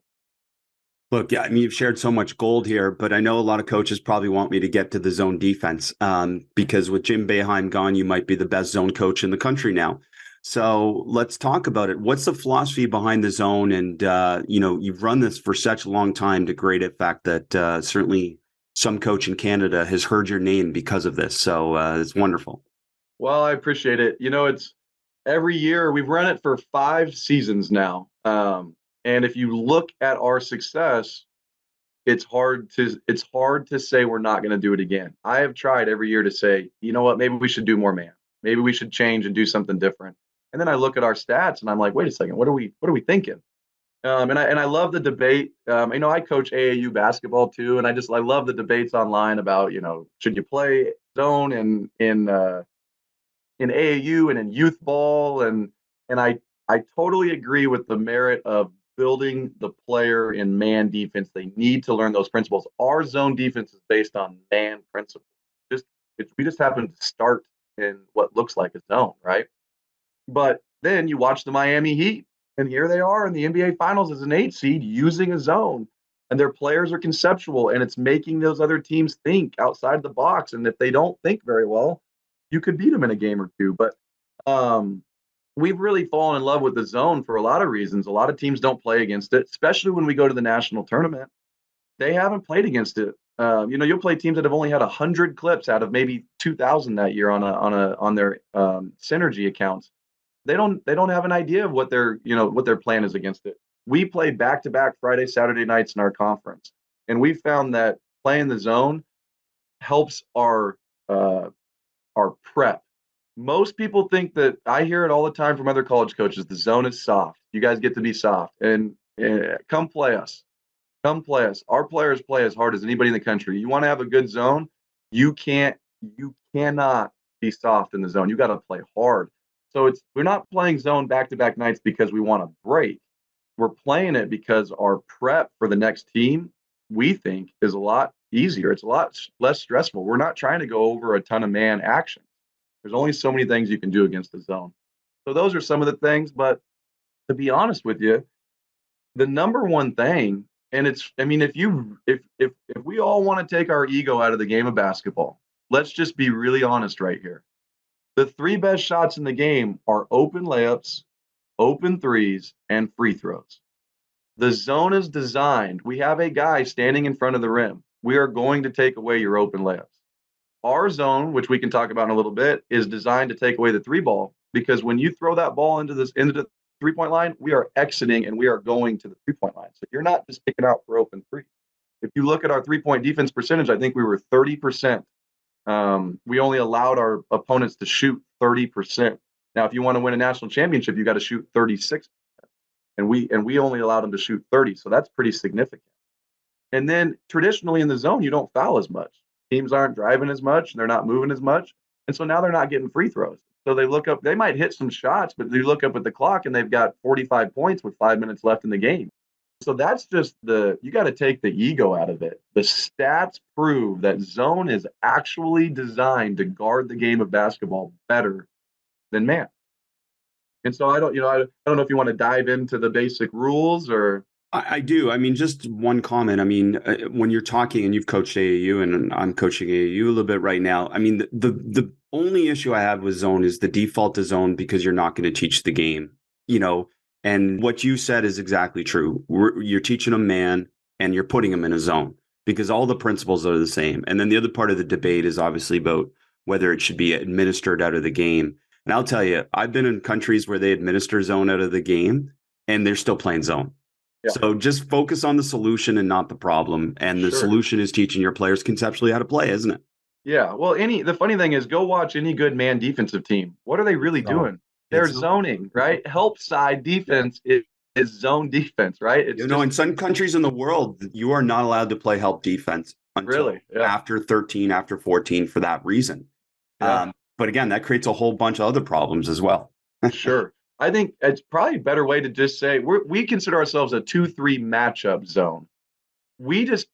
Look, yeah, I mean, you've shared so much gold here, but I know a lot of coaches probably want me to get to the zone defense um, because with Jim Boeheim gone, you might be the best zone coach in the country now. So let's talk about it. What's the philosophy behind the zone? And uh, you know, you've run this for such a long time to great effect that uh, certainly some coach in Canada has heard your name because of this. So uh, it's wonderful. Well, I appreciate it. You know, it's every year we've run it for five seasons now, um, and if you look at our success, it's hard to it's hard to say we're not going to do it again. I have tried every year to say, you know what, maybe we should do more man. Maybe we should change and do something different. And then I look at our stats and I'm like, wait a second, what are we what are we thinking? Um, and I and I love the debate. Um, you know, I coach AAU basketball too, and I just I love the debates online about you know should you play zone in in uh, in AAU and in youth ball, and and I I totally agree with the merit of building the player in man defense. They need to learn those principles. Our zone defense is based on man principles. Just we just happen to start in what looks like a zone, right? But then you watch the Miami Heat, and here they are in the NBA Finals as an eight seed using a zone. And their players are conceptual, and it's making those other teams think outside the box. And if they don't think very well, you could beat them in a game or two. But um, we've really fallen in love with the zone for a lot of reasons. A lot of teams don't play against it, especially when we go to the national tournament. They haven't played against it. Uh, you know, you'll play teams that have only had hundred clips out of maybe two thousand that year on a on a on their um, synergy accounts they don't they don't have an idea of what their you know what their plan is against it. We play back to back Friday Saturday nights in our conference, and we found that playing the zone helps our uh, our prep. Most people think that I hear it all the time from other college coaches. The zone is soft. You guys get to be soft, and uh, come play us. Come play us. Our players play as hard as anybody in the country. You want to have a good zone. You can't. You cannot be soft in the zone. You got to play hard. So it's we're not playing zone back to back nights because we want to break. We're playing it because our prep for the next team, we think, is a lot easier. It's a lot less stressful. We're not trying to go over a ton of man action. There's only so many things you can do against the zone. So those are some of the things. But to be honest with you, the number one thing, and it's I mean, if you if if if we all want to take our ego out of the game of basketball, let's just be really honest right here. The three best shots in the game are open layups, open threes, and free throws. The zone is designed. We have a guy standing in front of the rim. We are going to take away your open layups. Our zone, which we can talk about in a little bit, is designed to take away the three ball because when you throw that ball into this into the three point line, we are exiting and we are going to the three point line. So you're not just picking out for open three. If you look at our three point defense percentage, I think we were 30% um, we only allowed our opponents to shoot 30%. Now, if you want to win a national championship, you got to shoot 36. And we and we only allowed them to shoot 30. So that's pretty significant. And then traditionally in the zone, you don't foul as much. Teams aren't driving as much, they're not moving as much. And so now they're not getting free throws. So they look up, they might hit some shots, but they look up at the clock and they've got 45 points with five minutes left in the game. So that's just the you got to take the ego out of it. The stats prove that zone is actually designed to guard the game of basketball better than man. And so I don't, you know, I, I don't know if you want to dive into the basic rules or. I, I do. I mean, just one comment. I mean, uh, when you're talking and you've coached AAU and I'm coaching AAU a little bit right now. I mean, the, the, the only issue I have with zone is the default to zone because you're not going to teach the game. You know, and what you said is exactly true. We're, you're teaching a man and you're putting him in a zone because all the principles are the same. And then the other part of the debate is obviously about whether it should be administered out of the game. And I'll tell you, I've been in countries where they administer zone out of the game and they're still playing zone. Yeah. So just focus on the solution and not the problem. And the sure. solution is teaching your players conceptually how to play, isn't it? Yeah. Well, any the funny thing is go watch any good man defensive team. What are they really oh. doing? They're it's, zoning, right? Help side defense is, is zone defense, right? It's you know, just, in some countries in the world, you are not allowed to play help defense until really? yeah. after 13, after 14 for that reason. Yeah. Um, but again, that creates a whole bunch of other problems as well. sure. I think it's probably a better way to just say we we consider ourselves a 2 3 matchup zone. We just,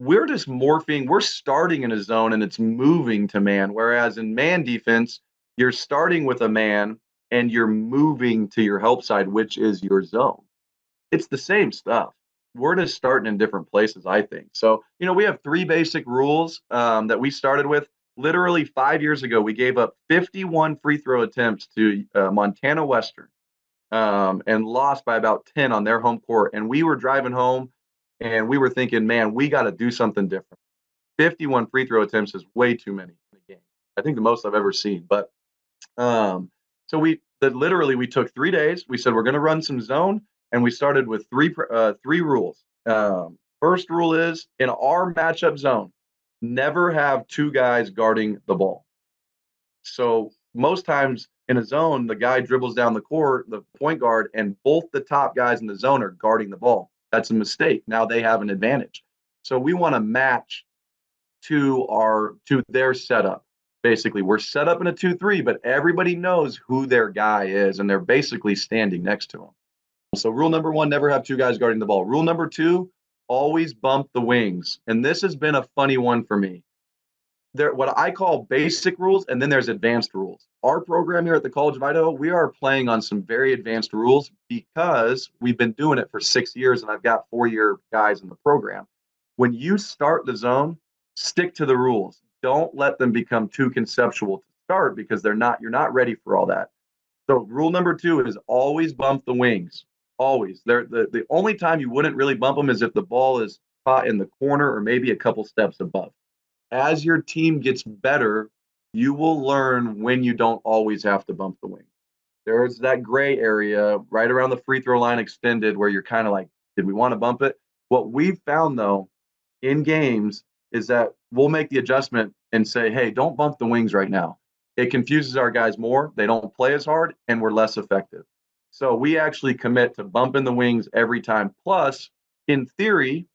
we're just morphing. We're starting in a zone and it's moving to man. Whereas in man defense, you're starting with a man and you're moving to your help side, which is your zone. It's the same stuff. We're just starting in different places, I think. So, you know, we have three basic rules um, that we started with literally five years ago, we gave up 51 free throw attempts to uh, Montana Western um, and lost by about 10 on their home court. And we were driving home and we were thinking, man, we got to do something different. 51 free throw attempts is way too many in a game. I think the most I've ever seen. But um, so we that literally we took three days. We said we're going to run some zone, and we started with three uh, three rules. Um, first rule is in our matchup zone, never have two guys guarding the ball. So most times in a zone, the guy dribbles down the court, the point guard, and both the top guys in the zone are guarding the ball. That's a mistake. Now they have an advantage. So we want to match to our to their setup. Basically, we're set up in a 2-3, but everybody knows who their guy is, and they're basically standing next to him. So rule number one, never have two guys guarding the ball. Rule number two, always bump the wings. And this has been a funny one for me. There, what I call basic rules, and then there's advanced rules. Our program here at the College of Idaho, we are playing on some very advanced rules because we've been doing it for six years, and I've got four-year guys in the program. When you start the zone, stick to the rules. Don't let them become too conceptual to start because they're not. You're not ready for all that. So rule number two is always bump the wings always. They're, the the only time you wouldn't really bump them is if the ball is caught in the corner or maybe a couple steps above. As your team gets better, you will learn when you don't always have to bump the wing. There's that gray area right around the free throw line extended where you're kind of like, did we want to bump it? What we've found though in games is that we'll make the adjustment and say, hey, don't bump the wings right now. It confuses our guys more. They don't play as hard and we're less effective. So we actually commit to bumping the wings every time. Plus, in theory,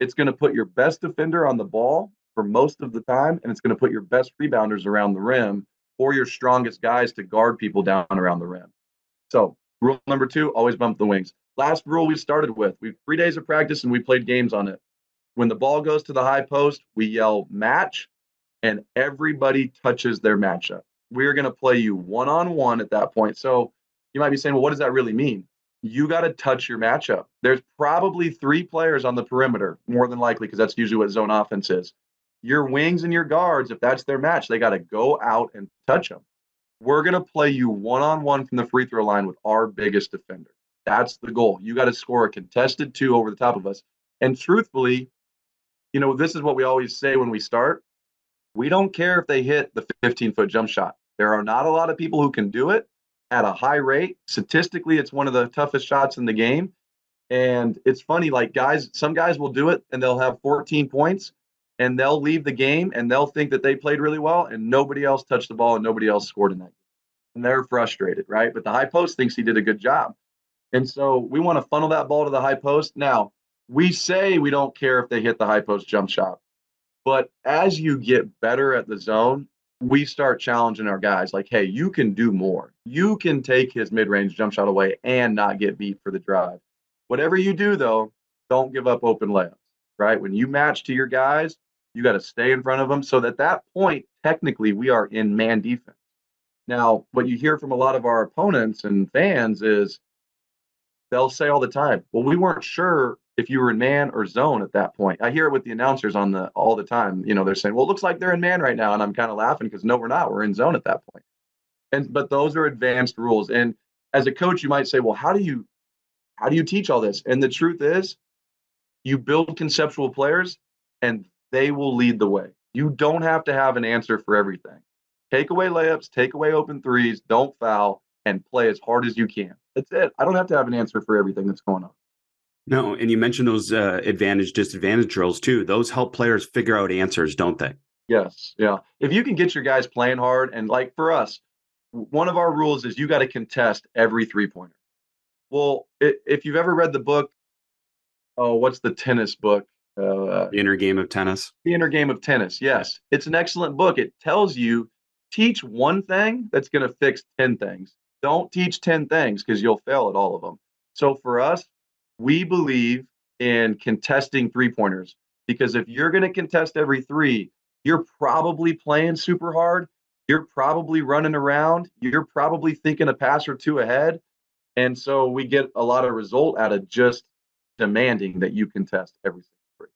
it's going to put your best defender on the ball for most of the time, and it's going to put your best rebounders around the rim or your strongest guys to guard people down around the rim. So, rule number two always bump the wings. Last rule we started with We've three days of practice and we played games on it. When the ball goes to the high post, we yell match, and everybody touches their matchup. We're going to play you one on one at that point. So, you might be saying, well, what does that really mean? You got to touch your matchup. There's probably three players on the perimeter, more than likely, because that's usually what zone offense is. Your wings and your guards, if that's their match, they got to go out and touch them. We're going to play you one on one from the free throw line with our biggest defender. That's the goal. You got to score a contested two over the top of us. And truthfully, you know, this is what we always say when we start. We don't care if they hit the 15 foot jump shot. There are not a lot of people who can do it at a high rate. Statistically, it's one of the toughest shots in the game. And it's funny, like guys, some guys will do it and they'll have 14 points and they'll leave the game and they'll think that they played really well and nobody else touched the ball and nobody else scored in that game. And they're frustrated, right? But the high post thinks he did a good job. And so we want to funnel that ball to the high post. Now, we say we don't care if they hit the high post jump shot. But as you get better at the zone, we start challenging our guys like, hey, you can do more. You can take his mid range jump shot away and not get beat for the drive. Whatever you do, though, don't give up open layups, right? When you match to your guys, you got to stay in front of them. So at that point, technically, we are in man defense. Now, what you hear from a lot of our opponents and fans is they'll say all the time, well, we weren't sure if you were in man or zone at that point. I hear it with the announcers on the all the time. You know, they're saying, "Well, it looks like they're in man right now," and I'm kind of laughing because no, we're not. We're in zone at that point. And but those are advanced rules. And as a coach, you might say, "Well, how do you how do you teach all this?" And the truth is, you build conceptual players, and they will lead the way. You don't have to have an answer for everything. Take away layups, take away open threes, don't foul, and play as hard as you can. That's it. I don't have to have an answer for everything that's going on. No, and you mentioned those uh, advantage disadvantage drills too. Those help players figure out answers, don't they? Yes, yeah. If you can get your guys playing hard, and like for us, one of our rules is you got to contest every three pointer. Well, it, if you've ever read the book, oh, what's the tennis book? Uh, the inner game of tennis. The inner game of tennis. Yes, it's an excellent book. It tells you teach one thing that's going to fix ten things. don't teach 10 things because you'll fail at all of them. So for us, we believe in contesting three pointers because if you're going to contest every three, you're probably playing super hard. You're probably running around. You're probably thinking a pass or two ahead. And so we get a lot of result out of just demanding that you contest every three.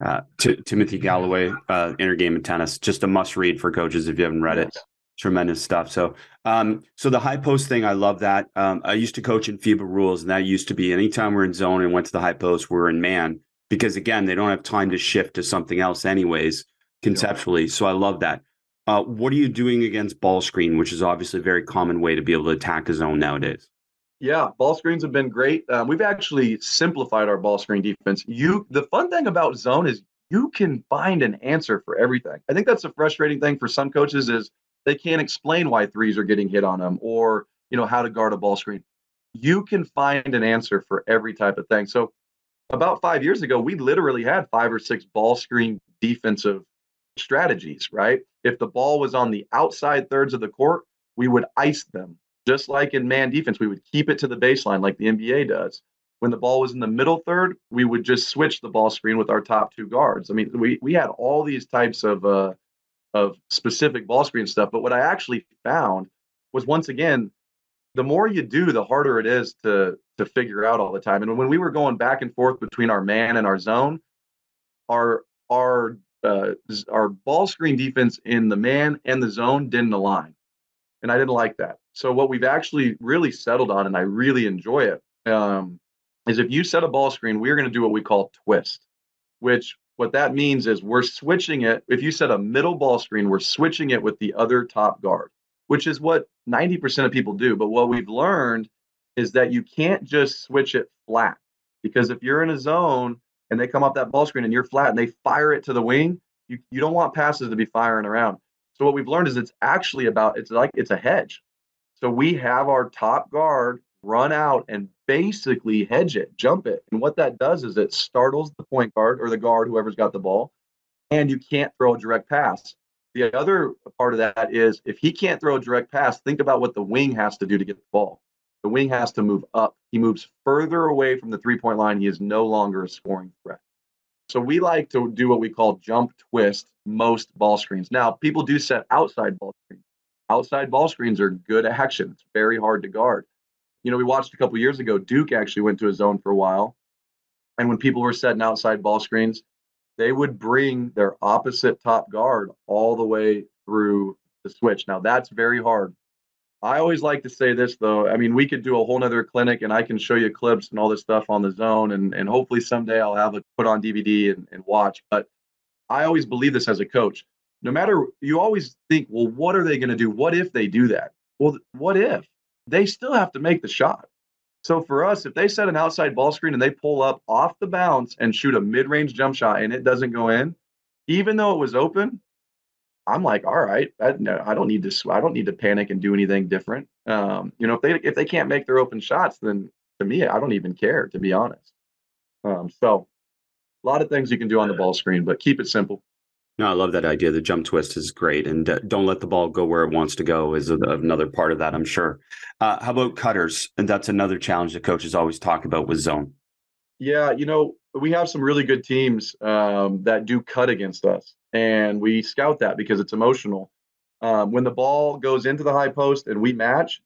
Uh, T- Timothy Galloway, uh, Inner Game of Tennis, just a must read for coaches if you haven't read it. Tremendous stuff. So, um, so the high post thing, I love that. Um, I used to coach in FIBA rules, and that used to be anytime we're in zone and went to the high post, we're in man because again, they don't have time to shift to something else, anyways, conceptually. Yeah. So I love that. Uh, what are you doing against ball screen, which is obviously a very common way to be able to attack a zone nowadays? Yeah, ball screens have been great. Um, we've actually simplified our ball screen defense. You, the fun thing about zone is you can find an answer for everything. I think that's a frustrating thing for some coaches is they can't explain why threes are getting hit on them or you know how to guard a ball screen. You can find an answer for every type of thing. So about five years ago, we literally had five or six ball screen defensive strategies, right? If the ball was on the outside thirds of the court, we would ice them just like in man defense, we would keep it to the baseline like the NBA does. When the ball was in the middle third, we would just switch the ball screen with our top two guards. I mean, we we had all these types of uh, of specific ball screen stuff. But what I actually found was once again, the more you do, the harder it is to to figure out all the time. And when we were going back and forth between our man and our zone, our our uh, our ball screen defense in the man and the zone didn't align, and I didn't like that. So what we've actually really settled on, and I really enjoy it, um, is if you set a ball screen, we're going to do what we call twist, which what that means is we're switching it. If you set a middle ball screen, we're switching it with the other top guard, which is what 90% of people do. But what we've learned is that you can't just switch it flat because if you're in a zone and they come off that ball screen and you're flat and they fire it to the wing, you, you don't want passes to be firing around. So what we've learned is it's actually about it's like it's a hedge. So we have our top guard run out and basically hedge it, jump it. And what that does is it startles the point guard or the guard, whoever's got the ball, and you can't throw a direct pass. The other part of that is if he can't throw a direct pass, think about what the wing has to do to get the ball. The wing has to move up. He moves further away from the three point line. He is no longer a scoring threat. So we like to do what we call jump twist most ball screens. Now, people do set outside ball screens outside ball screens are good action. It's very hard to guard. You know, we watched a couple years ago, Duke actually went to a zone for a while. And when people were setting outside ball screens, they would bring their opposite top guard all the way through the switch. Now, that's very hard. I always like to say this, though. I mean, we could do a whole nother clinic and I can show you clips and all this stuff on the zone. And, and hopefully someday I'll have it put on DVD and, and watch. But I always believe this as a coach no matter you always think, well, what are they going to do? What if they do that? Well, what if they still have to make the shot? So for us, if they set an outside ball screen and they pull up off the bounce and shoot a mid-range jump shot and it doesn't go in, even though it was open, I'm like, all right, I, no, I don't need to. I don't need to panic and do anything different. Um, you know, if they if they can't make their open shots, then to me, I don't even care, to be honest. Um, so, a lot of things you can do on the ball screen, but keep it simple. No, I love that idea. The jump twist is great, and uh, don't let the ball go where it wants to go is a, another part of that. I'm sure. Uh, how about cutters? And that's another challenge that coaches always talk about with zone. Yeah, you know, we have some really good teams um, that do cut against us, and we scout that because it's emotional. Um, when the ball goes into the high post and we match,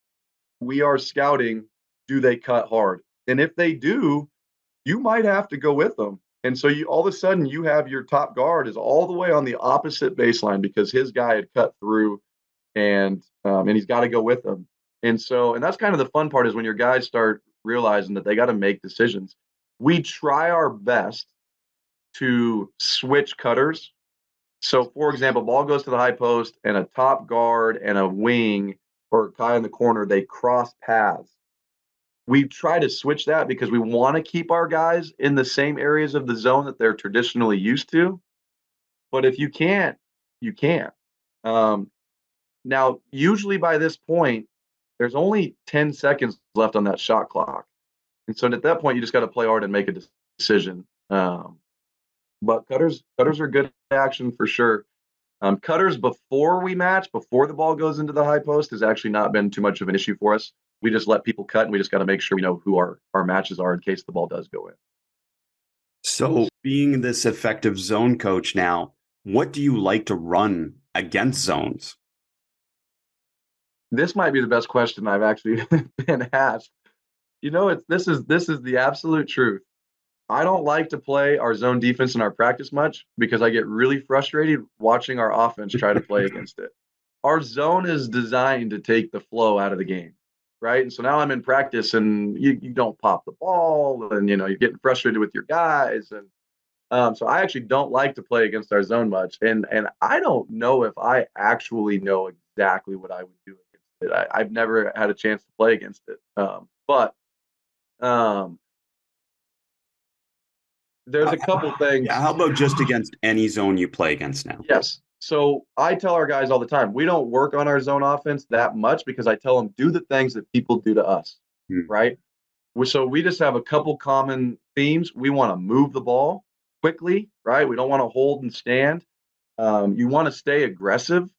we are scouting: do they cut hard? And if they do, you might have to go with them and so you all of a sudden you have your top guard is all the way on the opposite baseline because his guy had cut through and um, and he's got to go with them. And so and that's kind of the fun part is when your guys start realizing that they got to make decisions. We try our best to switch cutters. So for example, ball goes to the high post and a top guard and a wing or a guy in the corner, they cross paths we try to switch that because we want to keep our guys in the same areas of the zone that they're traditionally used to. But if you can't, you can't. Um, now, usually by this point, there's only 10 seconds left on that shot clock. And so at that point, you just got to play hard and make a decision. Um, but cutters, cutters are good action for sure. Um, cutters before we match, before the ball goes into the high post, has actually not been too much of an issue for us. We just let people cut, and we just got to make sure we know who our our matches are in case the ball does go in. So, being this effective zone coach now, what do you like to run against zones? This might be the best question I've actually been asked. You know, it's this is this is the absolute truth. I don't like to play our zone defense in our practice much because I get really frustrated watching our offense try to play against it. Our zone is designed to take the flow out of the game, right? And so now I'm in practice and you, you don't pop the ball and you know you're getting frustrated with your guys and um, so I actually don't like to play against our zone much and and I don't know if I actually know exactly what I would do against it. I, have never had a chance to play against it, um, but um, there's a couple things. Yeah, how about just against any zone you play against now? Yes. So I tell our guys all the time, we don't work on our zone offense that much because I tell them do the things that people do to us, hmm. right? So we just have a couple common themes. We want to move the ball quickly, right? We don't want to hold and stand. Um, you want to stay aggressive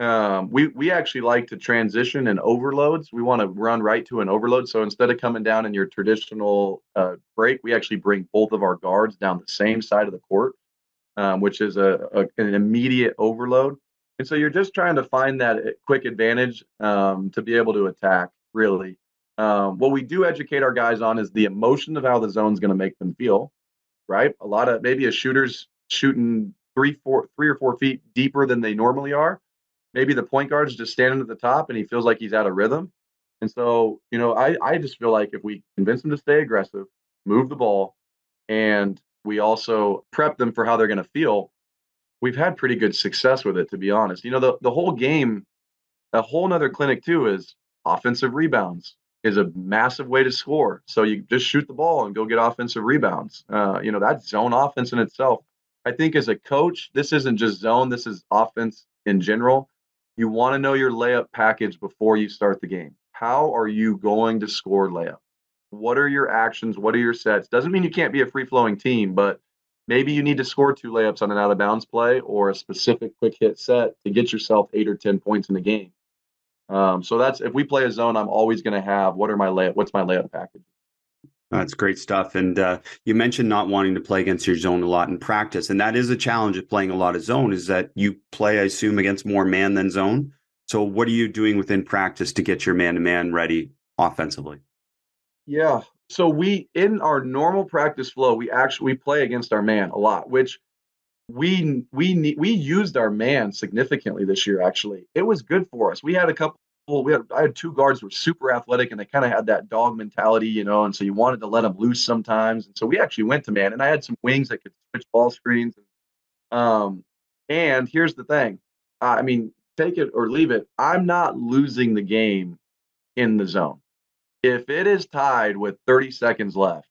um, we we actually like to transition in overloads. We want to run right to an overload. So instead of coming down in your traditional uh, break, we actually bring both of our guards down the same side of the court, um, which is a, a, an immediate overload. And so you're just trying to find that uh, quick advantage um, to be able to attack. Really, um, what we do educate our guys on is the emotion of how the zone's going to make them feel. Right, a lot of maybe a shooter's shooting three, four, three or four feet deeper than they normally are maybe the point guard is just standing at the top and he feels like he's out of rhythm. And so, you know, I, I just feel like if we convince them to stay aggressive, move the ball, and we also prep them for how they're going to feel, we've had pretty good success with it, to be honest. You know, the, the whole game, a whole nother clinic too is offensive rebounds is a massive way to score. So you just shoot the ball and go get offensive rebounds. Uh, you know, that's zone offense in itself. I think as a coach, this isn't just zone, this is offense in general you want to know your layup package before you start the game. How are you going to score layup? What are your actions? What are your sets? Doesn't mean you can't be a free flowing team, but maybe you need to score two layups on an out of bounds play or a specific quick hit set to get yourself eight or 10 points in the game. Um, so that's if we play a zone, I'm always going to have what are my layup? What's my layup package? That's great stuff. And uh, you mentioned not wanting to play against your zone a lot in practice, and that is a challenge of playing a lot of zone. Is that you play, I assume, against more man than zone. So, what are you doing within practice to get your man-to-man ready offensively? Yeah. So we in our normal practice flow, we actually we play against our man a lot, which we we we used our man significantly this year. Actually, it was good for us. We had a couple we had I had two guards who were super athletic and they kind of had that dog mentality, you know, and so you wanted to let them loose sometimes. And so we actually went to man, and I had some wings that could switch ball screens. Um, and here's the thing, I mean, take it or leave it. I'm not losing the game in the zone. If it is tied with 30 seconds left,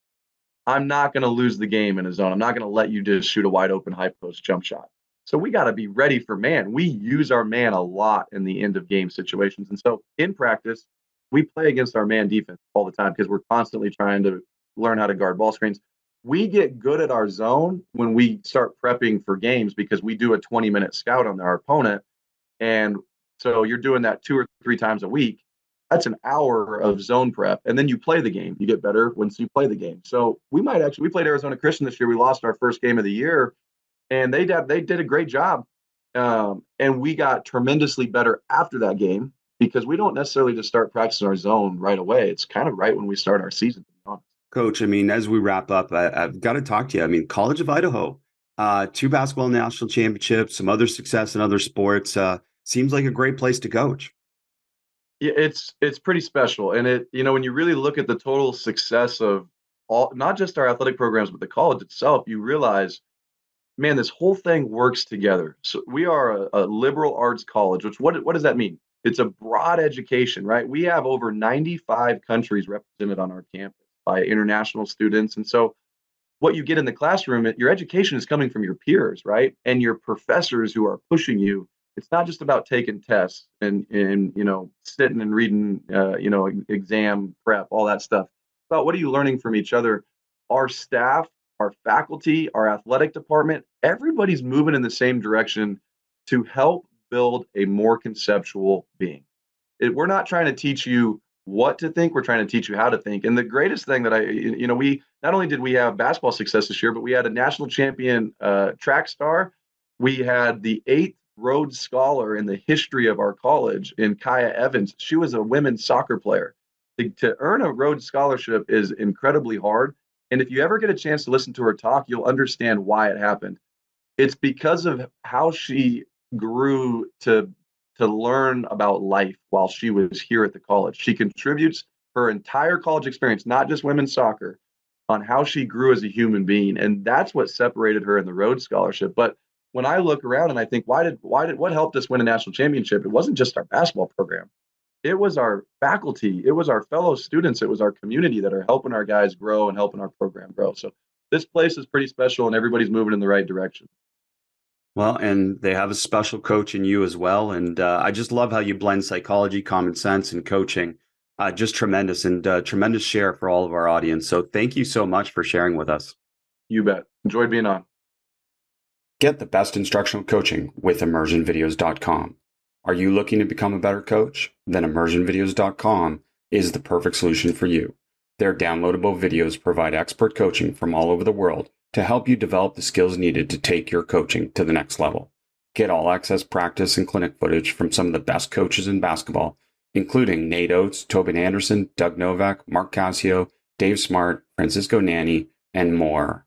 I'm not going to lose the game in a zone. I'm not going to let you just shoot a wide open high post jump shot. So we got to be ready for man. We use our man a lot in the end of game situations. And so in practice, we play against our man defense all the time because we're constantly trying to learn how to guard ball screens. We get good at our zone when we start prepping for games because we do a 20 minute scout on our opponent. And so you're doing that two or three times a week. That's an hour of zone prep. And then you play the game. You get better once you play the game. So we might actually, we played Arizona Christian this year. We lost our first game of the year and they did they did a great job. Um, and we got tremendously better after that game because we don't necessarily just start practicing our zone right away. It's kind of right when we start our season. Coach, I mean, as we wrap up, I, have got to talk to you. I mean, College of Idaho, uh, two basketball national championships, some other success in other sports. Uh, seems like a great place to coach. It's it's pretty special, and it you know when you really look at the total success of all, not just our athletic programs, but the college itself, you realize man, this whole thing works together. So we are a, a, liberal arts college, which what what does that mean? It's a broad education, right? We have over 95 countries represented on our campus by international students. And so what you get in the classroom, your education is coming from your peers, right? And your professors who are pushing you. It's not just about taking tests and and you know sitting and reading uh, you know exam prep, all that stuff. It's about what are you learning from each other? Our staff our faculty, our athletic department, everybody's moving in the same direction to help build a more conceptual being. It, we're not trying to teach you what to think, we're trying to teach you how to think. And the greatest thing that I, you know, we not only did we have basketball success this year, but we had a national champion uh, track star. We had the eighth Rhodes Scholar in the history of our college in Kaya Evans. She was a women's soccer player. To, to earn a Rhodes Scholarship is incredibly hard. And if you ever get a chance to listen to her talk, you'll understand why it happened. It's because of how she grew to to learn about life while she was here at the college. She contributes her entire college experience, not just women's soccer, on how she grew as a human being. And that's what separated her in the Rhodes Scholarship. But when I look around and I think, why did why did what helped us win a national championship? It wasn't just our basketball program. It was our faculty, it was our fellow students, it was our community that are helping our guys grow and helping our program grow. So this place is pretty special and everybody's moving in the right direction. Well, and they have a special coach in you as well. And uh, I just love how you blend psychology, common sense, and coaching. Uh, just tremendous and uh, tremendous share for all of our audience. So thank you so much for sharing with us. You bet. Enjoyed being on. Get the best instructional coaching with immersionvideos.com. Are you looking to become a better coach? Then immersionvideos.com is the perfect solution for you. Their downloadable videos provide expert coaching from all over the world to help you develop the skills needed to take your coaching to the next level. Get all access practice and clinic footage from some of the best coaches in basketball, including Nate Oats, Tobin Anderson, Doug Novak, Mark Cassio, Dave Smart, Francisco Nanny, and more.